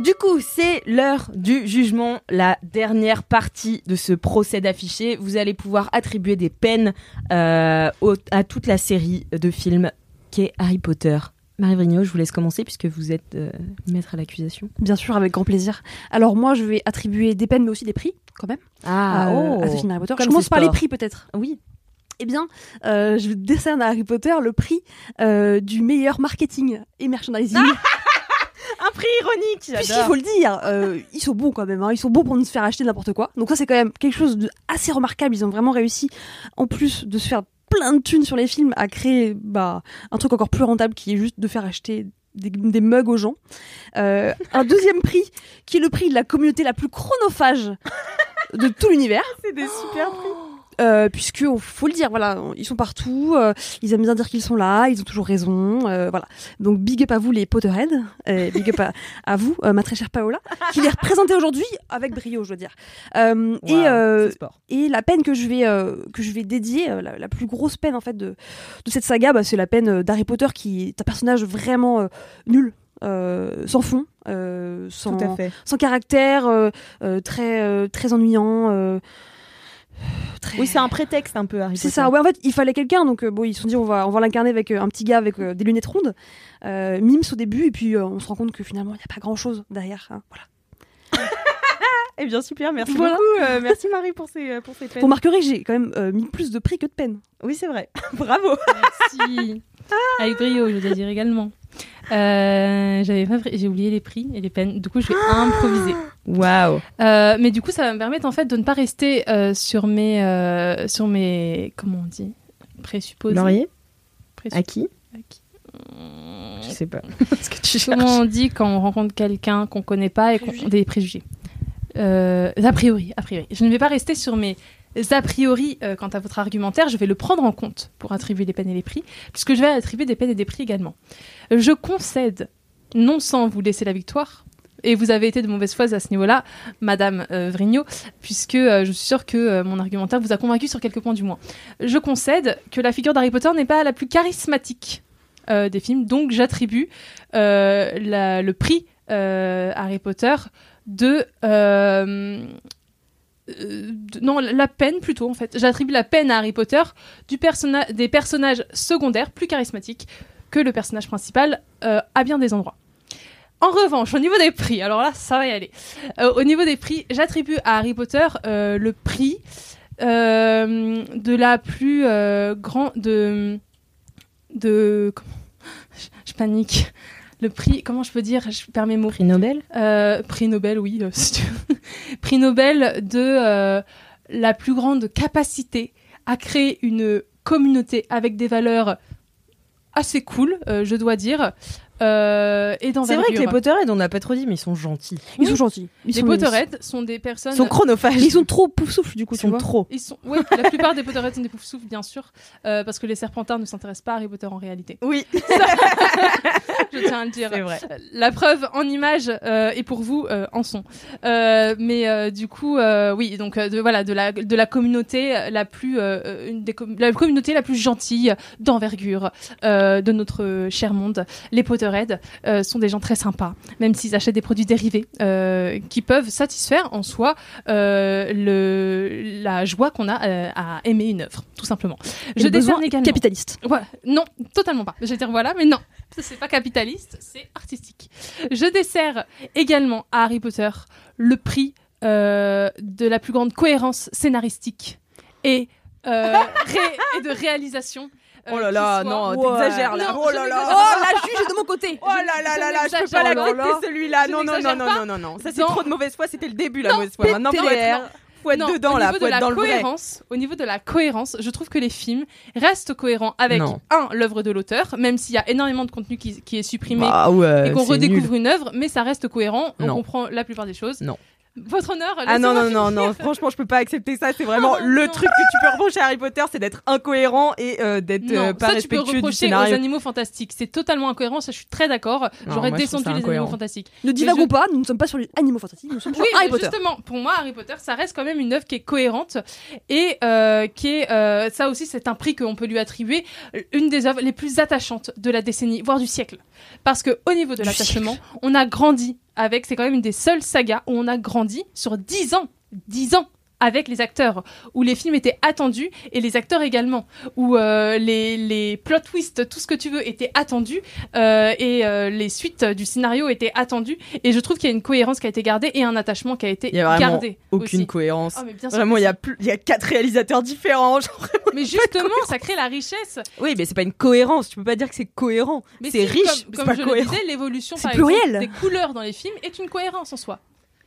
Du coup, c'est l'heure du jugement, la dernière partie de ce procès d'affiché. Vous allez pouvoir attribuer des peines euh, au- à toute la série de films qu'est Harry Potter. Marie Vrigno, je vous laisse commencer puisque vous êtes euh, maître à l'accusation. Bien sûr, avec grand plaisir. Alors moi, je vais attribuer des peines, mais aussi des prix, quand même, Ah, euh, à ce film Harry Potter. Comme je commence par les prix, peut-être. Oui. Eh bien, euh, je décerne à Harry Potter le prix euh, du meilleur marketing et merchandising. Un prix ironique. Puisqu'il faut le dire, euh, ils sont bons quand même. hein. Ils sont bons pour nous faire acheter n'importe quoi. Donc ça, c'est quand même quelque chose de assez remarquable. Ils ont vraiment réussi, en plus de se faire plein de thunes sur les films, à créer bah, un truc encore plus rentable qui est juste de faire acheter des, des mugs aux gens. Euh, un deuxième prix, qui est le prix de la communauté la plus chronophage de tout l'univers. C'est des super prix. Euh, puisque faut le dire, voilà, ils sont partout, euh, ils aiment bien dire qu'ils sont là, ils ont toujours raison, euh, voilà. Donc big up à vous les Potterheads, euh, big up à, à vous, euh, ma très chère Paola, qui les représentez aujourd'hui avec brio, je dois dire. Euh, et euh, et la peine que je vais euh, que je vais dédier, la, la plus grosse peine en fait de de cette saga, bah, c'est la peine d'Harry Potter qui est un personnage vraiment nul. euh, sans fond, euh, sans, sans caractère, euh, très euh, très ennuyant. Très- Oui, c'est un prétexte un peu Harry c'est ça, ouais, en fait, il fallait quelqu'un, donc euh, bon, ils se sont dit, on va, on va l'incarner avec euh, un petit gars avec euh, des lunettes rondes, euh, mimes au début, et puis euh, on se rend compte que finalement, il n'y a pas grand chose derrière. hein, voilà. Eh bien super, merci Voilà. beaucoup. euh, merci Marie pour ces pour ces peines. Vous remarquerez que j'ai quand même euh, mis plus de prix que de peine. Oui, c'est vrai. Bravo. Merci. Avec brio, je dois dire également. Euh, j'avais pas j'ai oublié les prix et les peines. Du coup, je vais improviser. Waouh. Euh, mais du coup, ça va me permettre en fait de ne pas rester euh, sur mes euh, sur mes comment on dit présupposés. Laurier qui À qui Je sais pas. Ce que tu Comment cherches. on dit quand on rencontre quelqu'un qu'on connaît pas et qu'on des préjugés? Euh, A priori, a priori. Je ne vais pas rester sur mes a priori euh, quant à votre argumentaire. Je vais le prendre en compte pour attribuer les peines et les prix, puisque je vais attribuer des peines et des prix également. Je concède, non sans vous laisser la victoire. Et vous avez été de mauvaise foi à ce niveau-là, Madame euh, Vrigno, puisque euh, je suis sûre que euh, mon argumentaire vous a convaincu sur quelques points du moins. Je concède que la figure d'Harry Potter n'est pas la plus charismatique des films, donc j'attribue le prix Harry Potter de, euh, non la peine plutôt en fait. J'attribue la peine à Harry Potter du personna- des personnages secondaires plus charismatiques que le personnage principal euh, à bien des endroits. En revanche, au niveau des prix, alors là, ça va y aller. Euh, au niveau des prix, j'attribue à Harry Potter le prix de la plus grande de de comment? Je panique. Le prix, comment je peux dire Je perds mes mots. Prix Nobel? Euh, prix Nobel, oui. euh, prix Nobel de euh, la plus grande capacité à créer une communauté avec des valeurs assez cool, euh, je dois dire. Euh, et C'est vrai que les Potterheads, on n'a pas trop dit, mais ils sont gentils. Ils sont gentils. Ils les sont Potterheads sont des personnes. Ils sont chronophages. Ils sont trop pouf-souffle du coup, Ils tu sont vois. trop. Ils sont, oui, la plupart des Potterheads sont des poufs-souffles, bien sûr, euh, parce que les Serpentards ne s'intéressent pas à Harry Potter en réalité. Oui. Je tiens à le dire. C'est vrai. La preuve en image euh, et pour vous euh, en son. Euh, mais euh, du coup, euh, oui, donc euh, de, voilà, de la, de la communauté la plus, euh, une des com- la communauté la plus gentille, d'envergure euh, de notre cher monde. Les Potterheads euh, sont des gens très sympas, même s'ils achètent des produits dérivés euh, qui peuvent satisfaire en soi euh, le, la joie qu'on a euh, à aimer une œuvre, tout simplement. Et Je décerne également. capitaliste. Ouais, non, totalement pas. Je vais dire voilà, mais non, c'est pas capitaliste, c'est artistique. Je dessert également à Harry Potter le prix euh, de la plus grande cohérence scénaristique et, ré- et de réalisation. Euh, Oh là qui là, non, Ouais. t'exagères là. Non, Oh là là. Oh, la juge est de mon côté. Oh là là là là, je peux pas l'accepter celui-là. Je Non, non, non, non, non, non. Ça, c'est trop de mauvaise foi. C'était le début, la mauvaise foi. Maintenant, faut être, faut être Non, dedans, au là. Faut de être la dans le vrai. cohérence, au niveau de la cohérence, je trouve que les films restent cohérents avec Non. un l'œuvre de l'auteur, même s'il y a énormément de contenu qui, qui est supprimé Bah ouais, et qu'on redécouvre nul. une œuvre, mais ça reste cohérent. On Non. comprend la plupart des choses. Non. Votre honneur. Ah non, non, non, non, franchement, je peux pas accepter ça. C'est vraiment Oh, le non. truc que tu peux reprocher à Harry Potter, c'est d'être incohérent et euh, d'être euh, pas ça tu peux respectueux du reprocher aux animaux fantastiques. C'est totalement incohérent, ça je suis très d'accord. J'aurais descendu les animaux fantastiques. Ne divagons je- pas, nous ne sommes pas sur les animaux fantastiques, nous sommes sur Oui, Harry mais Potter. justement, pour moi, Harry Potter, ça reste quand même une œuvre qui est cohérente et euh, qui est, euh, ça aussi, c'est un prix qu'on peut lui attribuer, une des œuvres les plus attachantes de la décennie, voire du siècle. Parce que au niveau de l'attachement, on a grandi avec, c'est quand même une des seules sagas où on a grandi sur 10 ans, 10 ans avec les acteurs, où les films étaient attendus et les acteurs également, où euh, les, les plot twists, tout ce que tu veux, étaient attendus euh, et euh, les suites du scénario étaient attendues. Et je trouve qu'il y a une cohérence qui a été gardée et un attachement qui a été Il y a vraiment gardé. aucune aussi. cohérence. Oh, mais sûr Vraiment, il y a si. plus, il y a quatre réalisateurs différents. genre. Mais justement, ça crée la richesse. Oui, mais c'est pas une cohérence. Tu peux pas dire que c'est cohérent. Mais C'est si, riche, comme, comme je cohérent. le disais, l'évolution par exemple, des couleurs dans les films est une cohérence en soi.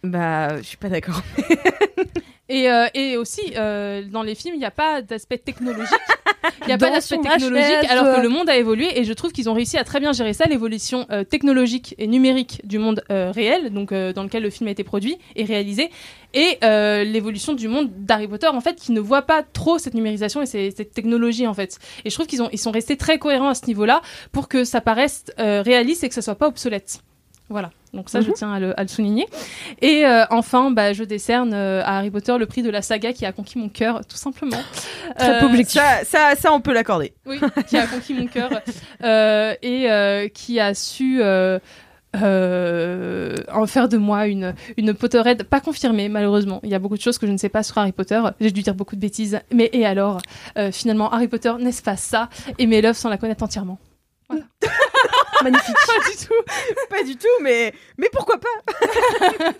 Bah, je suis pas d'accord. Et, euh, et aussi, euh, dans les films, il n'y a pas d'aspect technologique. Il n'y a pas d'aspect technologique, alors que le monde a évolué. Et je trouve qu'ils ont réussi à très bien gérer ça, l'évolution euh, technologique et numérique du monde réel, donc dans lequel le film a été produit et réalisé, et l'évolution du monde d'Harry Potter, en fait, qui ne voit pas trop cette numérisation et ces- cette technologie, en fait. Et je trouve qu'ils ont, ils sont restés très cohérents à ce niveau-là pour que ça paraisse réaliste et que ça soit pas obsolète. Voilà, donc ça je Mhm. tiens à le, à le souligner. Et euh, enfin, bah, je décerne euh, à Harry Potter le prix de la saga qui a conquis mon cœur, tout simplement. Très peu Euh, objectif. Ça, ça, ça, on peut l'accorder. Oui, qui a conquis mon cœur euh, et euh, qui a su euh, euh, en faire de moi une, une Potterhead pas confirmée, malheureusement. Il y a beaucoup de choses que je ne sais pas sur Harry Potter. J'ai dû dire beaucoup de bêtises. Mais et alors? Euh, Finalement, Harry Potter, n'est-ce pas ça Aimer l'œuvre sans la connaître entièrement. Magnifique. Pas du tout, pas du tout, mais, mais pourquoi pas?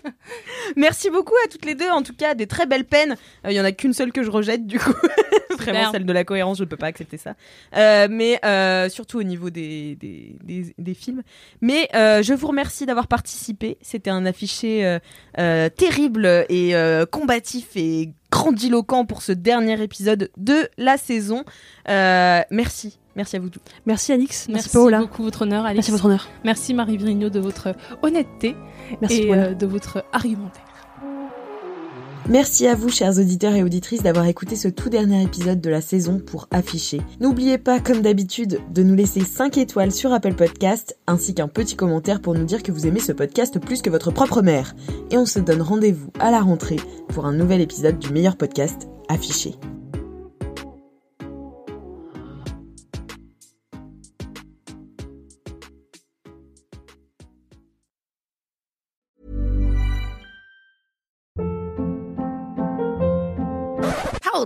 Merci beaucoup à toutes les deux, en tout cas, des très belles peines. Euh, Il y en a qu'une seule que je rejette, du coup. Vraiment, celle de la cohérence, je ne peux pas accepter ça. Euh, mais euh, surtout au niveau des, des, des, des films. Mais euh, je vous remercie d'avoir participé. C'était un affiché euh, euh, terrible et euh, combatif et grandiloquent pour ce dernier épisode de la saison. Euh, merci. Merci à vous tous. Merci Alix, merci, Merci Paola. beaucoup, votre honneur. Merci votre honneur. Merci Marie Vrigno de votre honnêteté Merci et euh, de votre argumentaire. Merci à vous, chers auditeurs et auditrices, d'avoir écouté ce tout dernier épisode de la saison pour afficher. N'oubliez pas, comme d'habitude, de nous laisser 5 étoiles sur Apple Podcast, ainsi qu'un petit commentaire pour nous dire que vous aimez ce podcast plus que votre propre mère. Et on se donne rendez-vous à la rentrée pour un nouvel épisode du meilleur podcast, Affiché.